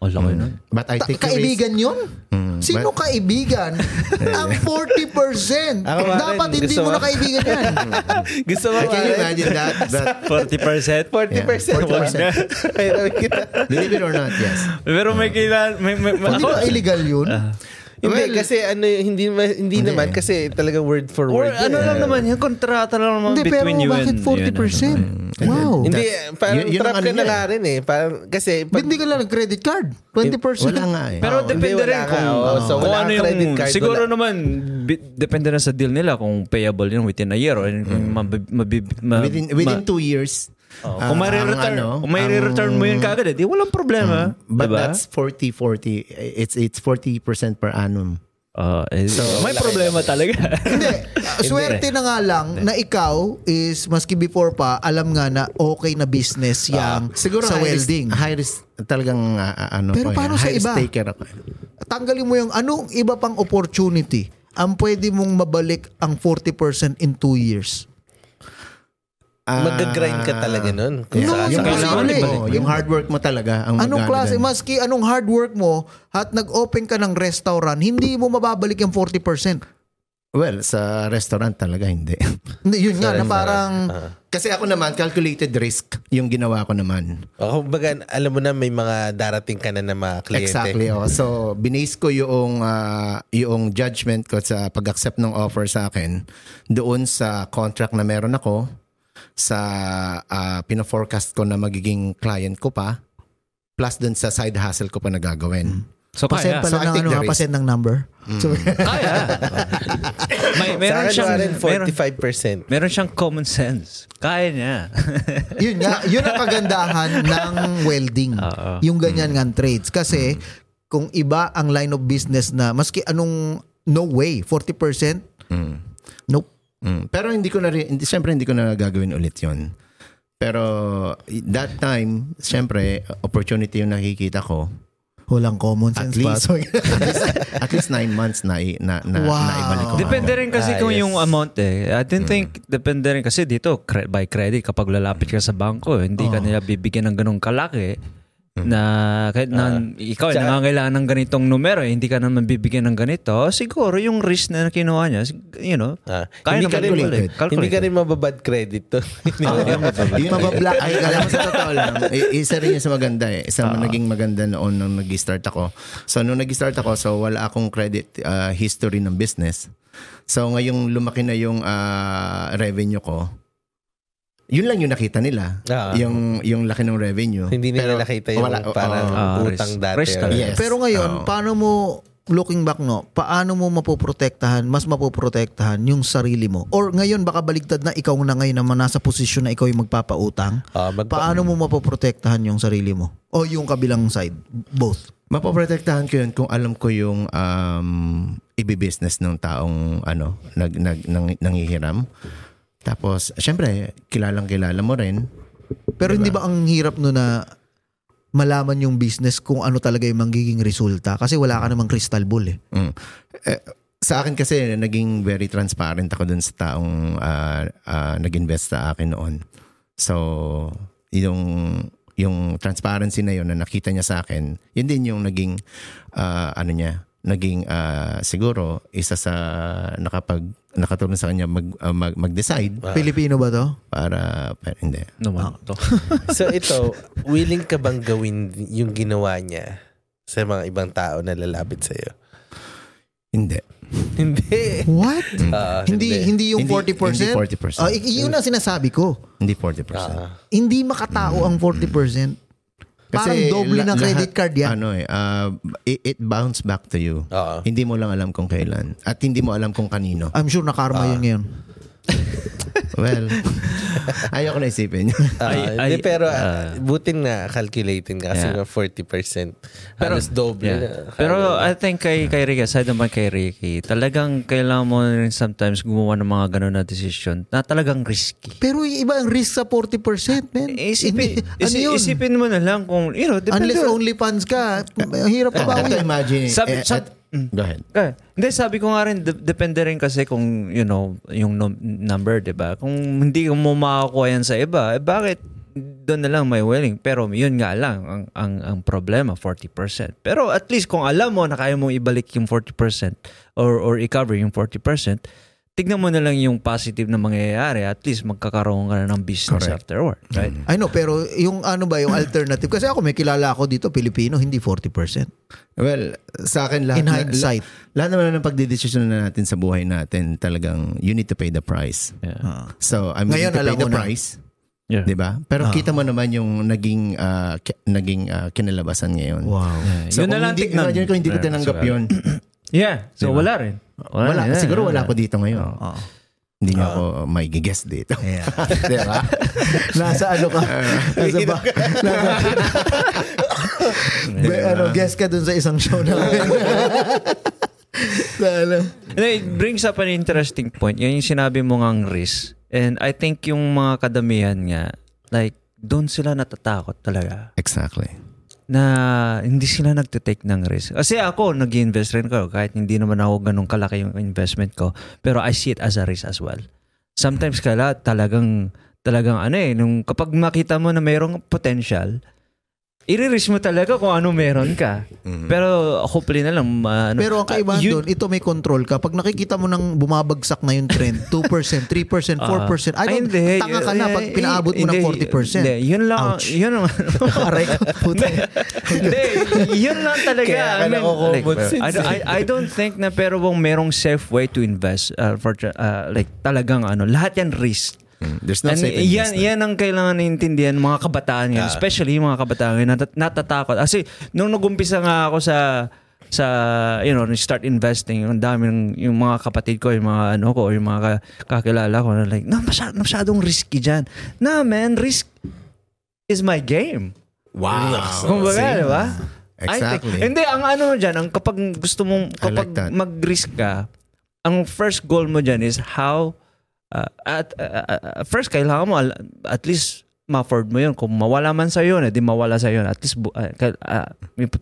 oh, laki nun. but I Ta- take risk kaibigan yun? Mm, Sino but- kaibigan? ang 40%. Ako rin, Dapat hindi mo mo? na kaibigan yan. Gusto mo can you ba? imagine that that 40%? 40%. 40%. Ay, alam kita. believe it or not yes Pero may kailan, may, may, Hindi ako, ba illegal yun? Hindi, Well, kasi ano, hindi, hindi naman, kasi talagang word for or word. ano yun, lang naman, yung kontrata lang naman Hindi, pero between you bakit and... 40%? Wow. Hindi, parang Yun- yun trap ano ka na niya nga rin eh. Parang, kasi, pag, Hindi ka lang ng-credit card. 20%. wala nga eh Pero Oo, depende rin ka. kung, Oo, so kung wala ano yung... credit card, siguro wala. naman, depende na sa deal nila kung payable yun within a year or kung mabib- mabib- ma- within within ma- two years Oh, ah, kung may ang return, ano, kung may ang- return mo yun kagad, eh, di walang problema. but diba? that's 40 40 it's it's 40% per annum Ah, eh, may problema talaga. Hindi. Ah, Swerte na nga lang na ikaw is, maski before pa, alam nga na okay na business yang Siguro sa high welding. Risk, high risk talagang ah, ah, ano Pero ko paano yan, sa iba? taker ako. Tanggalin mo yung anong iba pang opportunity ang pwede mong mabalik ang 40% in 2 years. Ah, mag-grind ka talaga nun. Kung No, saan yung saan- ibalik mo, mo. yung hard work mo talaga ang Anong klase, magagagan. maski anong hard work mo at nag-open ka ng restaurant, hindi mo mababalik yung 40%. Well, sa restaurant talaga hindi. Hindi, yun nga, na parang, Kasi ako naman, calculated risk yung ginawa ko naman. O, kumbaga, alam mo na may mga darating ka na na mga kliyente. Exactly. Oh. So, binase ko yung, ah, yung judgment ko sa pag-accept ng offer sa akin doon sa contract na meron ako, sa ah, pina-forecast ko na magiging client ko pa, plus doon sa side hustle ko pa na gagawin. so, pasend kaya. pala So, ng, ano, risk. pasend ng number. So, Kaya. may, meron siyang, Warren, meron, 45%. meron siyang common sense. Kaya niya. yun nga, yun ang kagandahan ng welding. Oo. Yung ganyan nga trades. Kasi, kung iba ang line of business na, maski anong, no way, 40%, Mm. nope. Mm. Pero hindi ko na rin, hindi, syempre hindi ko na gagawin ulit yon. Pero that time, syempre, opportunity yung nakikita ko. Walang common At sense pa. least, So, at least, at least nine months na, na, na, Wow. naibalik ko. Depende rin kasi Ah, kung yes. yung amount eh. I didn't think, depende rin kasi dito, by credit, kapag lalapit ka sa bangko, hindi ka nila bibigyan ng ganong kalaki na kahit na ikaw ay Tsaka- nangangailangan ng ganitong numero, eh, hindi ka naman bibigyan ng ganito, siguro yung risk na kinuha niya, you know, Ah, kaya hindi naman ka rin, ibalik. hindi ka rin mababad credit to. Yun, Mabablock ay, ka alam sa totoo lang, isa rin yun sa maganda eh. Isa naging maganda noon nung nag-start ako. So, nung nag-start ako, so wala akong credit uh, history ng business. So, ngayong lumaki na yung uh, revenue ko, yun lang yung nakita nila. Ah. yung yung laki ng revenue. Hindi nila Pero nakita yung wala- parang. Ah, utang dati. Talaga. Yes. Pero ngayon, Oo. paano mo, looking back no, paano mo mapoprotektahan, mas mapoprotektahan yung sarili mo? Or ngayon, baka baligtad na ikaw na ngayon naman nasa posisyon na ikaw yung magpapautang. Ah, magpa- Paano mo mapoprotektahan yung sarili mo? O yung kabilang side? Both. Mapoprotektahan ko yun kung alam ko yung um, ibibusiness ng taong ano, nag, nag, nang, nangihiram. Tapos, syempre, kilalang kilala mo rin. Pero hindi ba ang hirap no na malaman yung business kung ano talaga yung magiging resulta? Kasi wala ka namang crystal ball eh. Mm. Eh, sa akin kasi, naging very transparent ako dun sa taong ah, ah, nag-invest sa akin noon. So, yung yung transparency na yun na nakita niya sa akin, yun din yung naging ah, ano niya, naging ah, siguro isa sa nakapag nakatulong sa kanya mag, ah, mag mag-decide Pilipino ba to? para, para hindi. Naman to. So ito, willing ka bang gawin yung ginawa niya sa mga ibang tao na lalapit sa'yo? Hindi. Hindi. What? Ah, hindi, hindi yung Hindi- 40%? hindi 40%. Ah, y- yun ang sinasabi ko. Hindi 40%. Ah. Hindi makatao ang 40%. Parang doble la- ng credit lahat, card yan. Ano eh, ah, it, it bounce back to you. Oo. Hindi mo lang alam kung kailan. At hindi mo alam kung kanino. I'm sure na karma yun ngayon. Well, ayoko na isipin. Ah, Ay- hindi, ay- pero ah. uh, butin na calculating ka kasi Yeah. nga 40%. Halos doble Yeah. na. Pero I think kay, kay Ricky, aside naman kay Ricky, talagang kailangan mo rin sometimes gumawa ng mga ganun na decision na talagang risky. Pero iba ang risk sa 40%, man. Isipin, Hindi- ano isi- yun? isipin mo na lang kung, you know, depende. Unless only funds ka, hirap pa ba? Ito imagine. Sabi- eh, sab- at- go ahead. Eh, hindi, sabi ko nga rin, de- depende rin kasi kung, you know, yung num- number, di ba? Kung hindi mo makakuha yan sa iba, eh bakit doon na lang may willing? Pero yun nga lang, ang, ang, ang problema, 40%. Pero at least kung alam mo na kaya mong ibalik yung 40% or, or i-cover yung 40%, tignan mo na lang yung positive na mangyayari. At least magkakaroon ka na ng business Correct. afterward, right? I know, pero yung ano ba, yung alternative, kasi ako may kilala ako dito, Pilipino, hindi 40%. Well, sa akin lahat. In hindsight. lahat naman ng pagdidesisyon na natin sa buhay natin, talagang you need to pay the price. Yeah. Ah. So, I'm Ngayon, willing to pay the na. price. Yeah. 'Di ba? Pero Ah. kita mo naman yung naging ah, ki- naging ah, kinalabasan ngayon. Wow. So, Yun na lang hindi, tignan. imagine ko hindi ko Yeah, tinanggap so, yun. Yeah. So, Diba? wala rin. Wala, rin. siguro wala ako dito ngayon. Ah. Hindi niyo ako may guess dito. Yeah. 'Di ba? nasa ano ka? nasa ba? Nasa, Be- ano, guest ka dun sa isang show namin. Sa ano. And it brings up an interesting point. Yan yung sinabi mo ngang risk. And I think yung mga kadamihan nga, like, doon sila natatakot talaga. Exactly. Na hindi sila nagtitake ng risk. Kasi ako, nag invest rin ko. Kahit hindi naman ako ganun kalaki yung investment ko. Pero I see it as a risk as well. Sometimes kala talagang, talagang ano eh, nung kapag makita mo na mayroong potential, i-risk mo talaga kung ano meron ka. Pero hopefully na lang, ma- ano, Pero ang kaibahan ah, you- doon, ito may control ka. Pag nakikita mo nang bumabagsak na yung trend, 2%, 3%, 4%, I Ah. Ay, don't, hindi. tanga ka na pag Eh, pinaabot mo ng hindi. 40%. Hindi, yun lang. Ouch. Yun lang. Aray ko, puta. Hindi, yun lang talaga. Kaya ka I mean, like, I, don't- I, I don't think na pero bang merong safe way to invest uh, for uh, like talagang ano, lahat yan risk. Mm. There's no And safe yan, investment. yan ang kailangan naintindihan mga kabataan ngayon, Ah. especially yung mga kabataan ngayon, natat- natatakot. Kasi nung nagumpisa nga ako sa sa you know start investing yung dami ng yung mga kapatid ko yung mga ano ko yung mga ka- kakilala ko na like na masyadong, masyadong risky diyan na man risk is my game Wow. kumbaga See? di ba Exactly. think- hindi ang ano diyan ang kapag gusto mong I kapag like that. mag-risk ka ang first goal mo diyan is how uh, at uh, uh, first kailangan mo at least ma-afford mo yun. Kung mawala man sa yun, edi mawala sa yun. At least uh, uh,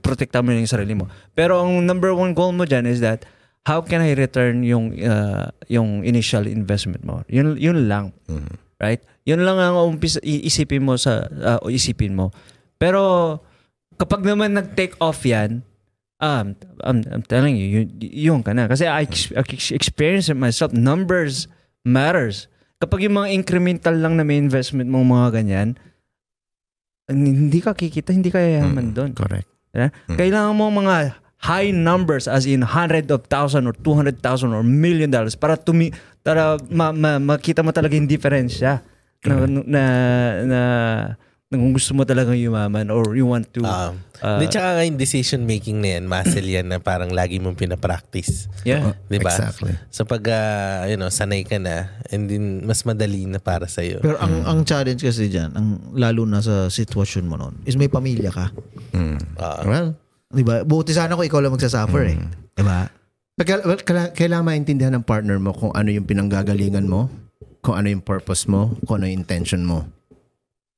protekta mo yung sarili mo. Pero ang number one goal mo dyan is that how can I return yung uh, yung initial investment mo? Yun yun lang. Mhm. Right? Yun lang ang umpisa iisipin mo sa uh, isipin mo. Pero kapag naman nag-take off yan, um, I'm, I'm telling you, yun, yun ka na. Kasi I, I ex- experience it myself. Numbers matters. Kapag yung mga incremental lang na may investment mong mga ganyan, hindi ka kikita, hindi ka yayaman Mm, doon. Correct. Yeah? Mm. Kailangan mo mga high numbers as in hundred of thousand or 200,000 or million dollars para tumi para ma, ma, makita mo talaga yung diferensya na, na, na, na kung gusto mo talaga yumaman or you want to Um, uh, Hindi, tsaka nga yung decision making na yan, muscle yan na parang lagi mong pinapractice. yeah. Di ba? Exactly. So pag, ah, you know, sanay ka na, and then mas madali na para sa'yo. Pero ang ang challenge kasi diyan, ang lalo na sa sitwasyon mo noon, is may pamilya ka. Mm. Ah. well, 'Di ba? Buti sana kung ikaw lang magsasuffer eh. 'Di ba? Pagka- well, kaila- kailangan maintindihan ng partner mo kung ano yung pinanggagalingan mo, kung ano yung purpose mo, kung ano yung intention mo.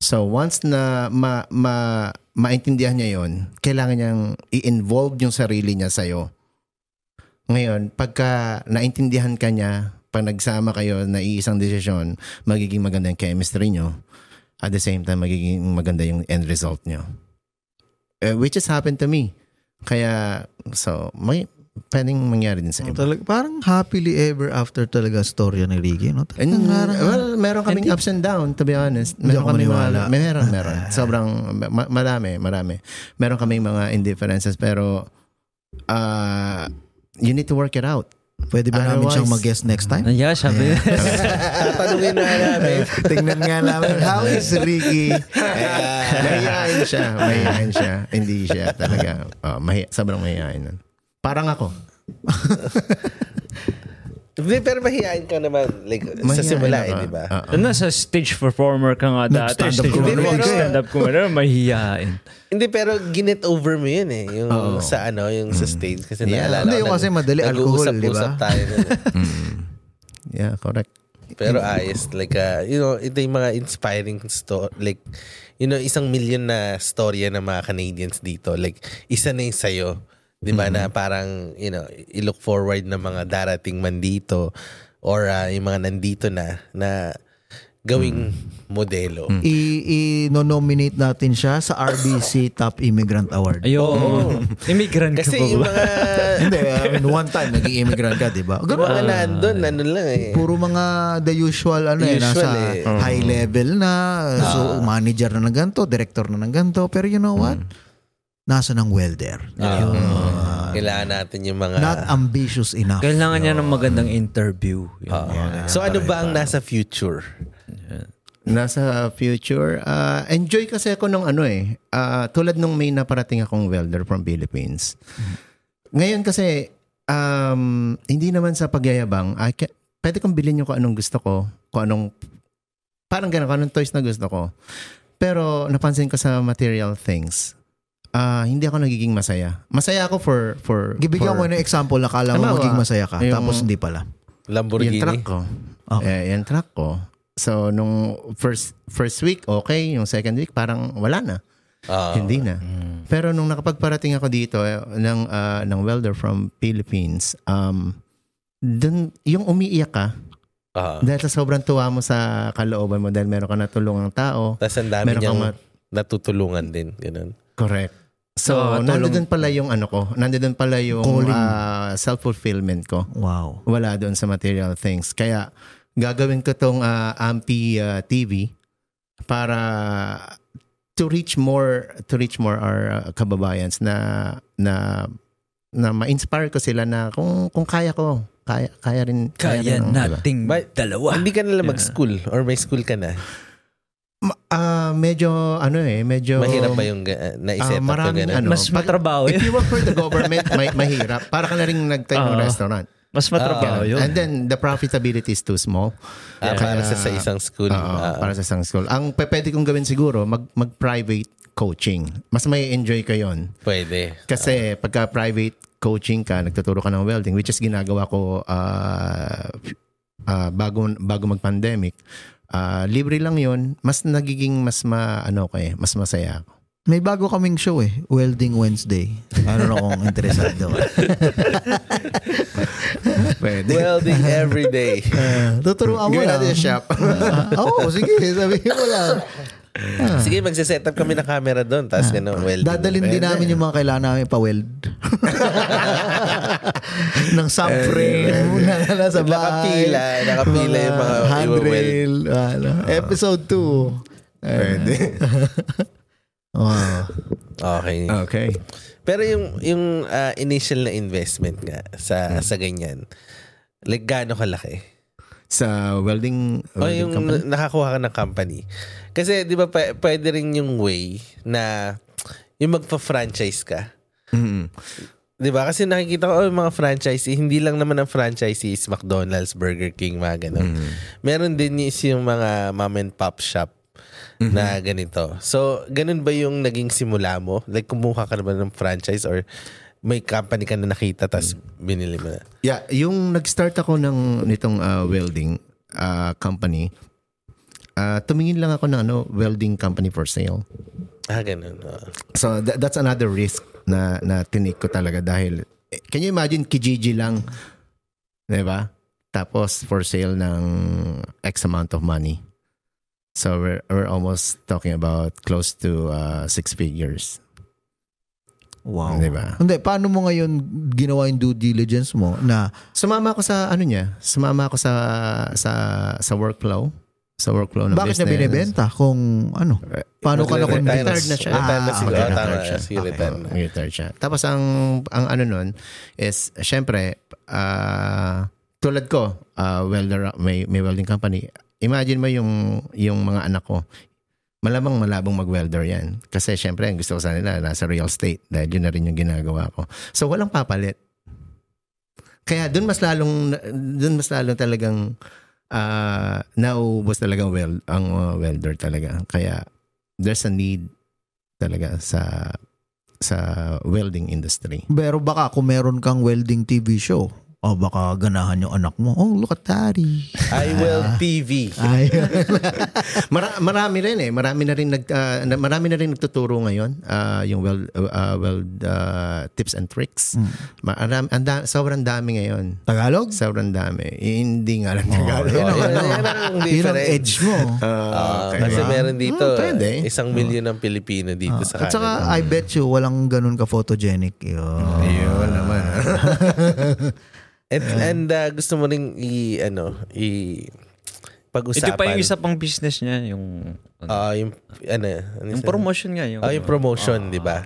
So once na ma, ma, maintindihan niya yon, kailangan niyang i-involve yung sarili niya sa'yo. Ngayon, pagka naintindihan ka niya, pag nagsama kayo na iisang desisyon, magiging maganda yung chemistry niyo. At the same time, magiging maganda yung end result niyo. Eh, which has happened to me. Kaya, so, may, pwedeng mangyari din sa iba. Talaga, parang happily ever after talaga storya ni Ricky, no? And, Talagang parang- well, meron kaming ups and down, to be honest. Meron maniwala. mga, meron, meron. Sobrang, ma- marami, marami. Meron kaming mga indifferences, pero, uh, you need to work it out. Pwede ba namin Otherwise- siyang mag-guest next time? Yeah, sabi. Tatanungin na namin. Tingnan nga namin, how is Ricky? mahihain siya, mahihain siya. Hindi siya talaga, oh, mahi, sobrang mahihain nun. Parang ako. Hindi, pero mahihain ka naman. Like, sa Mahihain simula, ako. eh, di ba? Oo. Nasa stage performer ka nga dati. Nag-stand-up Stage comedy. performer, Pero- stand-up comedy. Mahihiyain. Hindi, pero ginet over mo yun eh. Yung Oo. sa ano, yung sa stage. Kasi Yeah. naalala Hindi, ko, yung nag- kasi madali, alcohol, di ba? nag-uusap-usap tayo nun eh. Yeah, correct. Pero ayos, like, uh, you know, ito yung mga inspiring story. Like, you know, isang million na storya ng mga Canadians dito. Like, isa na yung sa'yo. Di ba? Na parang, you know, i-look forward na mga darating man dito or uh, yung mga nandito na na gawing modelo. I- I-nominate natin siya sa RBC Top Immigrant Award. Ayun. Immigrant ka Kasi yung mga Hindi, I mean, one time, naging immigrant ka, di ba? Ganun. mga nandun, ano lang eh. Puro mga the usual, ano eh, Usual nasa eh. high level na, so manager na ng ganito, director na ng ganito, pero you know what? Nasa ng welder. Yung, uh, Kailangan natin yung mga... not ambitious enough. Kailangan niya ng magandang interview. Yun. Ah. so ano ba ang nasa future? Nasa future, uh, enjoy kasi ako nung ano eh. Uh, tulad nung may naparating akong welder from Philippines. Ngayon kasi, um, hindi naman sa pagyayabang, I ca- pwede kong bilhin yung kung anong gusto ko, kung anong, parang gano'n, kung anong toys na gusto ko. Pero napansin ko sa material things, ah hindi ako nagiging masaya. Masaya ako for, for, Gibigyan for mo ng example na kala mo maging masaya ka, yung- tapos hindi pala. Lamborghini? Yung truck ko. Eh, yung truck ko. So, nung first first week, okay. Yung second week, parang wala na. Ah. Hindi na. Pero nung nakapagparating ako dito eh, ng, ah, ng welder from Philippines, um, dun, yung umiiyak ka, Ah. dahil sa sobrang tuwa mo sa kalooban mo dahil meron ka natulungang tao. Tapos ang dami Meron niyang mat- natutulungan din. Ganun. Correct. So, Ah, tulong- nandoon pala yung ano ko. Nandoon pala yung Calling. ah, self-fulfillment ko. Wow. wala doon sa material things. Kaya gagawin ko tong uh, Ampi uh, TV para to reach more to reach more our uh, kababayans na na na ma-inspire ko sila na kung kung kaya ko kaya kaya rin Kaya rin, diba? nating Ba- dalawa. Hindi ka nila mag-school or may school ka na. Ma- ah, medyo ano eh medyo Mahirap ba yung uh, up yung maraming ganun? ano. Mas matrabaho if yun. you work for the government may, mahirap para ka na rin nagtayo ng Oo. restaurant Mas matrabaho yun. and then the profitability is too small Ah, para sa, sa isang school. Oo, Ah, para sa isang school. Ang pwede kong gawin siguro, mag, mag-private coaching. Mas may enjoy ka yon pwede. Kasi pagka private coaching ka, nagtuturo ka ng welding, which is ginagawa ko ah, ah, bago, bago mag-pandemic, ah, libre lang yon mas nagiging mas ma, ano ko eh, mas masaya ako. May bago kaming show eh, Welding Wednesday. Ano na kung interesado ka. Pwede. Welding every day. Uh, tuturuan mo Gawin lang. natin yung shop. Oo, sige, sabihin mo lang. Sige, magsiset up kami ng camera doon. Tapos gano'n, welding. Dadalin din namin yung mga kailangan namin pa-weld. ng subframe na nasa bahay. Nakapila, nakapila yung mga handrail. Ano, episode 2. Pwede. Wow. Okay. Okay. Pero yung yung ah, initial na investment nga sa Hmm. sa ganyan, like gaano kalaki? Sa welding, O welding yung company? nakakuha ka ng company. Kasi 'di ba pa- pwede rin yung way na yung magpa-franchise ka. Mm. 'Di ba? Kasi nakikita ko oh, yung mga franchisee, hindi lang naman ang franchisee is McDonald's, Burger King, mga ganun. Meron din is yung mga mom and pop shop na ganito. So, ganun ba yung naging simula mo? Like, kumuha ka na ba ng franchise or may company ka na nakita tapos binili mo na? Yeah, yung nag-start ako ng nitong uh, welding uh, company, ah, tumingin lang ako ng ano, welding company for sale. Ah, ganun. oo. So tha- that's another risk na na tinake ko talaga dahil eh, can you imagine Kijiji lang 'di ba? Tapos for sale ng X amount of money. So we're we're almost talking about close to uh, six figures. Wow. 'Di ba? Hindi, paano mo ngayon ginawa yung due diligence mo na Sumama ako sa ano niya, sumama ako sa sa sa workflow, sa workflow ng bakit niya business. binibenta kung ano? Paano ka na Retired- Retired na siya. Retired na siguro. Ah, tama. retired siya. Sige, retired na. Retired siya. Tapos ang ang ano nun is syempre ah, tulad ko, ah, welder may may welding company. Imagine mo yung yung mga anak ko. Malamang malabong mag-welder yan. Kasi syempre, ang gusto ko sa nila, nasa real estate. Dahil yun na rin yung ginagawa ko. So, walang papalit. Kaya doon mas lalong, doon mas lalong talagang ah nauubos talaga weld, ang uh, welder talaga. Kaya there's a need talaga sa sa welding industry. Pero baka kung meron kang welding TV show, o baka ganahan yung anak mo. Oh, look at daddy. I will TV. Ay, Mara- marami rin eh. Marami na rin nag ah, na- marami na rin nagtuturo ngayon ah, yung weld ah, weld ah, tips and tricks. Marami ang da- sobrang dami ngayon. Tagalog? Sobrang dami. Eh, hindi nga lang Oh, Tagalog. yun ang, Yun- ano, yun ang yun ang difference. edge mo. Ah, Ah, okay. kasi meron dito, Hmm, pwede. isang milyon ng Pilipino dito sa At saka, Canada. I bet you, walang ganun ka-photogenic. Yun. Ayun naman. And, and uh, gusto mo ring i, ano, i, pag-usapan. Ito pa yung isa pang business niya, yung, Ah, yung, ano, ano yung promotion nga. Yung, Ah, yung promotion, di ba?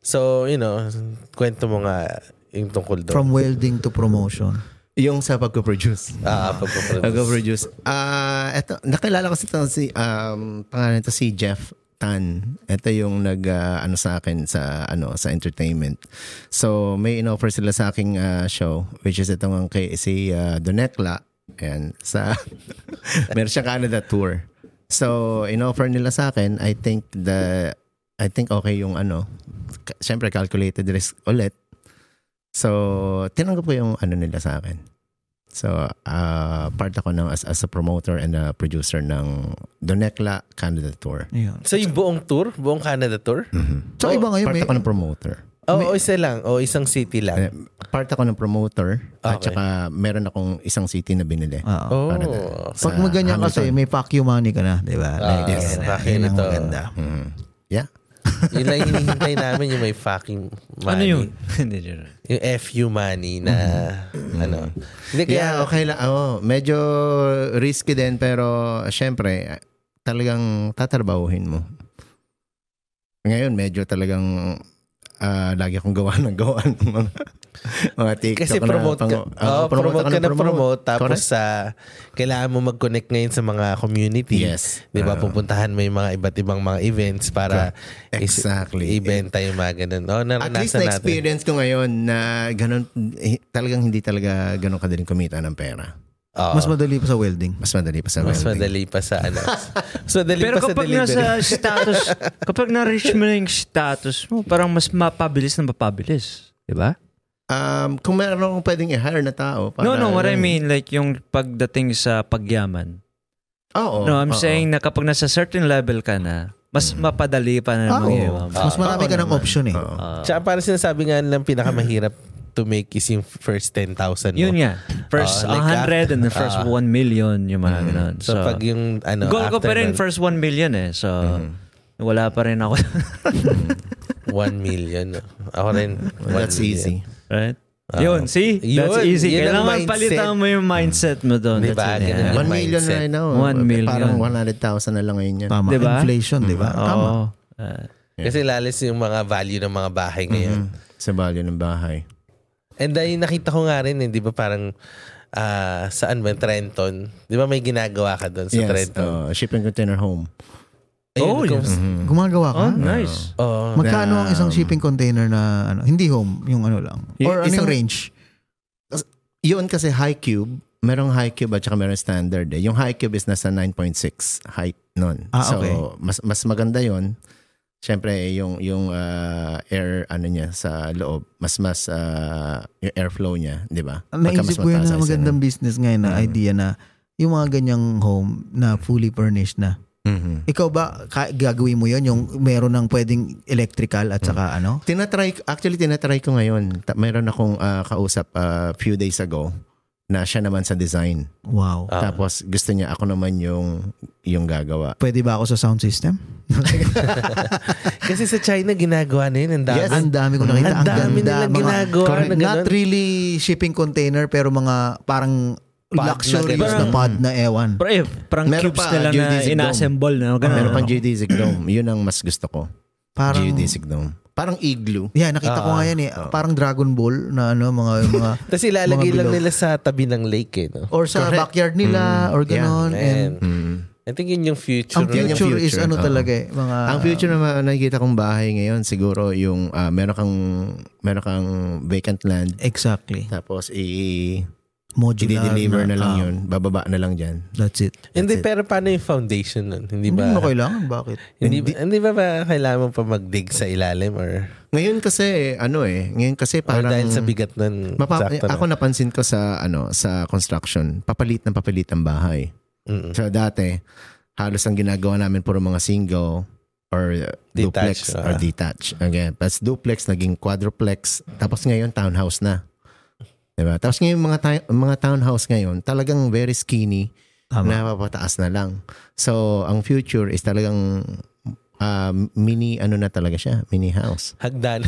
So, you know, kwento mo nga yung tungkol doon. From welding to promotion. yung sa pagpo-produce. ah, pagpaproduce. Pagpo-produce. Ah, eto, nakilala ko si, si um, pangalan ito si Jeff Tan. Ito yung nag ah, ano sa akin sa ano sa entertainment. So may inoffer sila sa aking ah, show which is itong kay si uh, Donekla and sa meron siyang Canada tour. So inoffer nila sa akin, I think the I think okay yung ano syempre calculated risk ulit. So tinanggap ko yung ano nila sa akin. So, ah, part ako ng as, as a promoter and a producer ng Donekla Canada Tour. Yun. So, yung buong tour? Buong Canada tour? So, iba ngayon, part may, ako ng promoter. Oo, oh, isa lang. O isang city lang. Eh, part ako ng promoter at Okay. saka meron akong isang city na binili. Oo. Oh. Para na- Pag maganyan kasi, may fuck you money ka na, di ba? Ah, Like, yes. Bakit yun ang maganda. Mm. Yeah. yun lang yung hinihintay namin yung may fucking money. ano yun? Yung FU money na ano. Hindi kaya Yeah, okay lang. Oh, medyo risky din pero syempre talagang tatrabahuhin mo. Ngayon medyo talagang ah, lagi akong gawa ng gawa ng mga, mga TikTok kasi na promote ka, pang- oh, ah, promote, ako ka ng na promote tapos Correct? sa kailangan mo mag-connect ngayon sa mga community. Yes. 'Di ba? Ah. Pupuntahan mo yung mga iba't ibang mga events para is- Exactly. ibenta yung mga ganun. Oh, At least natin. na-experience ko ngayon na ganun, eh, talagang hindi talaga ganun kadaling kumita ng pera. Oo. Mas madali pa sa welding. Mas madali pa sa Mas welding. madali pa sa ano. Mas madali Pero pa sa kapag delivery. nasa status, kapag na-reach mo na yung status mo, parang mas mapabilis na mapabilis. Di ba? Um, kung meron akong pwedeng i-hire na tao. Para, No, no, what I mean, like yung pagdating sa pagyaman. Oo. no, I'm oo. saying na kapag nasa certain level ka na, mas mapadali pa na mag oo. Mas marami ka ng naman. option eh. Oo. Ah, Tsaka parang sinasabi nga nilang pinakamahirap to make is yung first 10,000 mo. yun nga. First like 100 and the first ah. 1 million, yung mga ganun. So, pag yung ano, goal ko after pa rin first 1 million eh. So, wala pa rin ako. 1 million. Ako rin. Well, 1 that's million. easy. right? Ah. yun, see? That's Yun, easy. yun ang Kailangan mindset. palitan mo yung mindset mo doon. Diba? That's Yeah. 1 million mindset. right now. One million. Parang 100,000 na lang ngayon yan. Tama. Diba? Inflation, di ba? Tama. Oo. Ah, Kasi lalis yung mga value ng mga bahay ngayon. Sa value ng bahay. And dahil nakita ko nga rin, eh, di ba parang ah, saan ba, Trenton? Di ba may ginagawa ka doon sa yes. Trenton? uh, shipping container home. Ayun, Oh, yes. Gumagawa ka? oh, nice. Oo. Magkano ang isang shipping container na ano, hindi home, yung ano lang. Y- Or ano yung isang- range? Yun kasi high cube. Merong high cube at saka merong standard eh. Yung high cube is nasa 9.6 height nun. Ah, so, okay. mas, mas maganda yon Siyempre, yung, yung ah, air ano niya sa loob, mas mas ah, yung airflow niya, di ba? Pagka Naisip ko yun na magandang business ngayon na Mm. idea na yung mga ganyang home na fully furnished na. Mhm. Ikaw ba ka- gagawin mo 'yon yung meron ng pwedeng electrical at saka ano? Tinatry, actually tinatry ko ngayon. Ta- Mayroon akong ah, kausap a few days ago na siya naman sa design. Wow. Ah. Tapos gusto niya ako naman yung yung gagawa. Pwede ba ako sa sound system? Kasi sa China, ginagawa na yun. Ang dami. Yes. Ang dami ko nakita. Ang dami ganda. nilang Mga- ginagawa correct. na ganun. Not really shipping container pero mga parang Pod na luxurious ganun. na, pod na ewan. Pero eh, parang Meron cubes pa, nila na ina-assemble na. Ganun. Meron pang geodesic dome. Yun ang mas gusto ko. Parang geodesic dome. Parang igloo. Yeah, nakita ko Ah, nga yan eh. Parang Dragon Ball na ano, mga mga Tapos ilalagay Mga lang bilog. nila sa tabi ng lake eh. No? or sa Correct. backyard nila or ganon. And Mm. I think yun yung future. ang Yun yung future, is future, ano oo. talaga eh. Mga, ang future na ma- nakikita kong bahay ngayon siguro yung ah, meron kang meron kang vacant land Exactly. tapos i Modular. i-deliver na lang ah, yun. Bababa na lang dyan. That's it. Hindi, pero paano yung foundation nun? Hindi Hindi ba? mo kailangan. Bakit? Hindi, ba, hindi ba ba kailangan mo pa mag-dig sa ilalim or, Ngayon kasi ano eh, ngayon kasi or parang dahil sa bigat nun? Mapa- sakto na? ako napansin ko sa ano sa construction, papalit ng papalit ang bahay. Mm-mm. So dati, halos ang ginagawa namin puro mga single or uh, Detached, duplex ah. or detached. Again, tapos duplex naging quadruplex, tapos ngayon townhouse na. Diba? Tapos ngayon mga ta- mga townhouse ngayon, talagang very skinny, Tama. napapataas na lang. So, ang future is talagang ah, mini ano na talaga siya, mini house. Hagdan.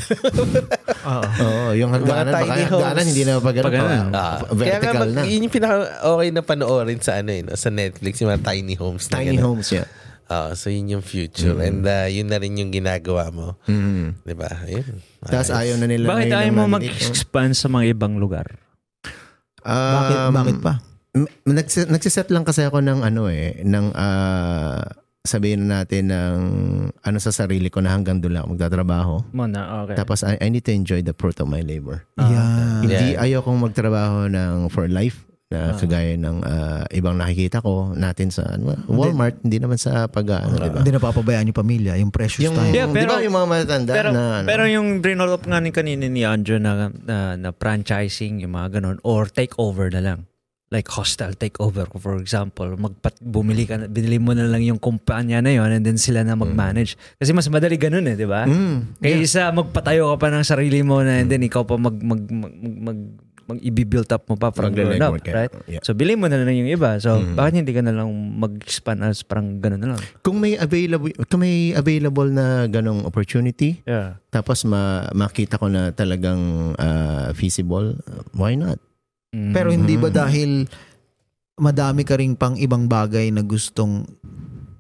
Oo. Oo, yung hagdanan, Mga baka tiny yung hagdanan homes. hindi na pag Pag ganun. Ah, kaya nga vertical mag, na. yun yung pinaka okay na panoorin sa ano eh, no? sa Netflix, yung mga tiny homes. na Tiny ganun. homes, yeah. Ah, so yun yung future. And uh, yun na rin yung ginagawa mo. Mm. Di ba? Ayun. Tapos ayaw na nila. Bakit ngayon ayaw ng mo mag-expand sa mga ibang lugar? Bakit, Um, bakit pa? m- Nagsi- nagsiset lang kasi ako ng ano eh, ng ah, sabihin na natin ng ano sa sarili ko na hanggang doon lang ako magtatrabaho. Muna, okay. Tapos I, I need to enjoy the fruit of my labor. yeah. Hindi Yeah. ayaw kong magtrabaho ng for life na kagaya ng ah, ibang nakikita ko natin sa ano, Walmart, hindi naman sa pag ano, di ba? Hindi napapabayaan yung pamilya, yung precious Yung, time. Yeah, pero- yung mga matatanda pero, na ano, pero yung bring up nga ni kanina ni Andrew na, na, na franchising, yung mga ganun, or takeover na lang. Like hostile takeover. For example, magpat, bumili ka, na- binili mo na lang yung kumpanya na yon and then sila na mag-manage. Kasi mas madali ganun eh, di ba? Mm, Kaya isa, magpatayo ka pa ng sarili mo na and then ikaw pa mag, mag, mag, mag, mag, mag i-build up mo pa from ground up, right? Yeah. So, bilhin mo na lang yung iba. So, bakit hindi ka na lang mag-expand as parang ganun na lang? kung may available kung may available na ganong opportunity Yeah. tapos ma- makita ko na talagang ah, feasible, why not? Mm. Pero hindi Mm-hmm. ba dahil madami ka ring pang ibang bagay na gustong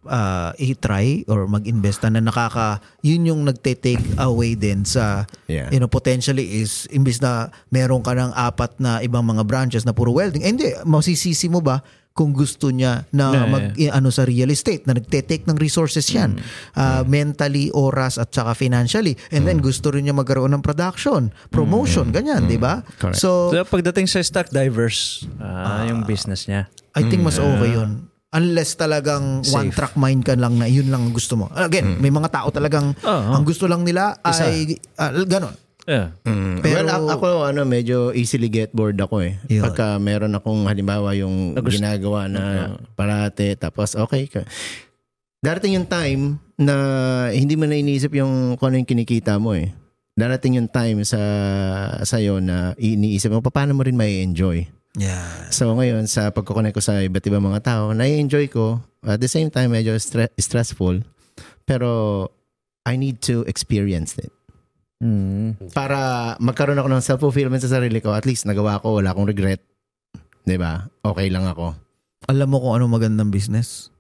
ah, i-try or mag-invest na nakaka yun yung nagte-take away din sa Yeah. you know potentially is imbis na meron ka ng apat na ibang mga branches na puro welding. Eh, hindi masisisi mo ba kung gusto niya na Yeah, mag i- ano sa real estate na nagte-take ng resources yan Ah, mentally oras at saka financially. And then gusto rin niya magkaroon ng production promotion ganyan di ba? Correct. so So, pagdating sa stock diverse, ah, yung business niya. I think mas okay yun. Unless talagang one track mind ka lang na yun lang ang gusto mo. Again, may mga tao talagang Oo. ang gusto lang nila ay ah, ganon. Yeah. Mm. Pero- well, ako ano, medyo easily get bored ako eh. Yun. Pagka meron akong halimbawa yung Nagust- ginagawa na parate, tapos okay ka. Darating yung time na hindi mo na iniisip yung kung ano yung kinikita mo eh. Darating yung time sa sa'yo na iniisip mo, paano mo rin may enjoy. Yeah. So ngayon, sa pagkoconnect ko sa iba't ibang mga tao, na-enjoy ko. At the same time, medyo stre- stressful. Pero I need to experience it Mm. para magkaroon ako ng self-fulfillment sa sarili ko, at least nagawa ko, wala akong regret. 'Di ba? Okay lang ako. Alam mo kung ano magandang business?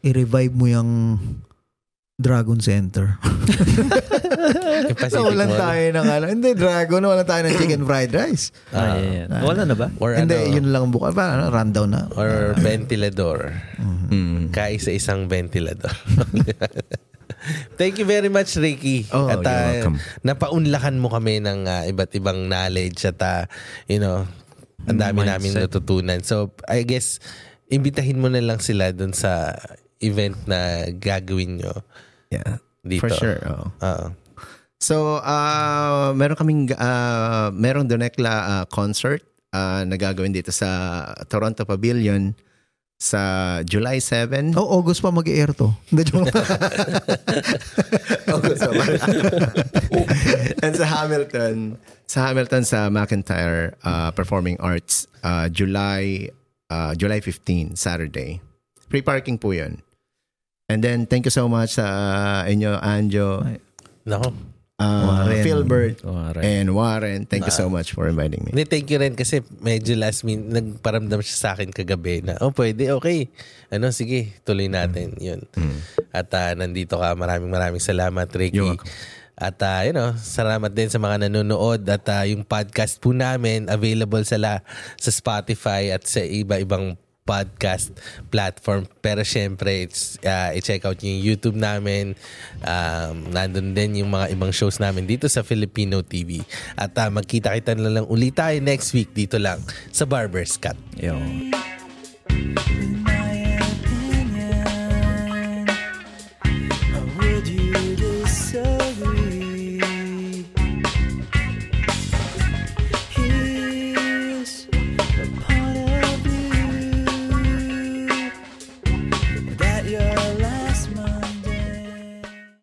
I-revive mo yung Dragon Center. Nawalan tayo ng ano. Hindi, Dragon. Nawalan tayo ng chicken fried rice. Ah, yeah, yeah. Wala na ba? Or Hindi, ano, yun lang ang buka. Ba, ano, rundown na. or ventilador. Mm. Kaisa-isang ventilador. Thank you very much, Ricky. Oh, at you're ah, welcome. napaunlakan mo kami ng ah, iba't ibang knowledge at ah, you know, ang dami Mindset. namin natutunan. So, I guess, imbitahin mo na lang sila dun sa event na gagawin nyo Yeah. dito. For sure. oo. Oo. So, uh, meron kaming uh, merong Donekla uh, concert uh, na gagawin dito sa Toronto Pavilion sa July 7. Oh, August pa mag-air to. Hindi, joke. August pa? And sa Hamilton, sa Hamilton sa McIntyre uh, Performing Arts, uh, July uh, July 15, Saturday. Free parking po 'yun. And then thank you so much sa uh, inyo Anjo, Nako. Uh, Warren. Philbert, Warren. and Warren. Thank you so much for inviting me. Hindi, thank you rin kasi medyo last minute, nagparamdam siya sa akin kagabi na, oh, pwede, okay. Ano, sige, tuloy natin. Yun. At ah, nandito ka. Maraming maraming salamat, Ricky. You're welcome. At ah, you know, salamat din sa mga nanonood at ah, yung podcast po namin available sa la, sa Spotify at sa iba-ibang podcast platform. Pero syempre, it's, ah, i-check out yung YouTube namin. Um, nandun din yung mga ibang shows namin dito sa Filipino TV. At ah, magkita-kita na lang ulit tayo next week dito lang sa Barber's Cut. Yo.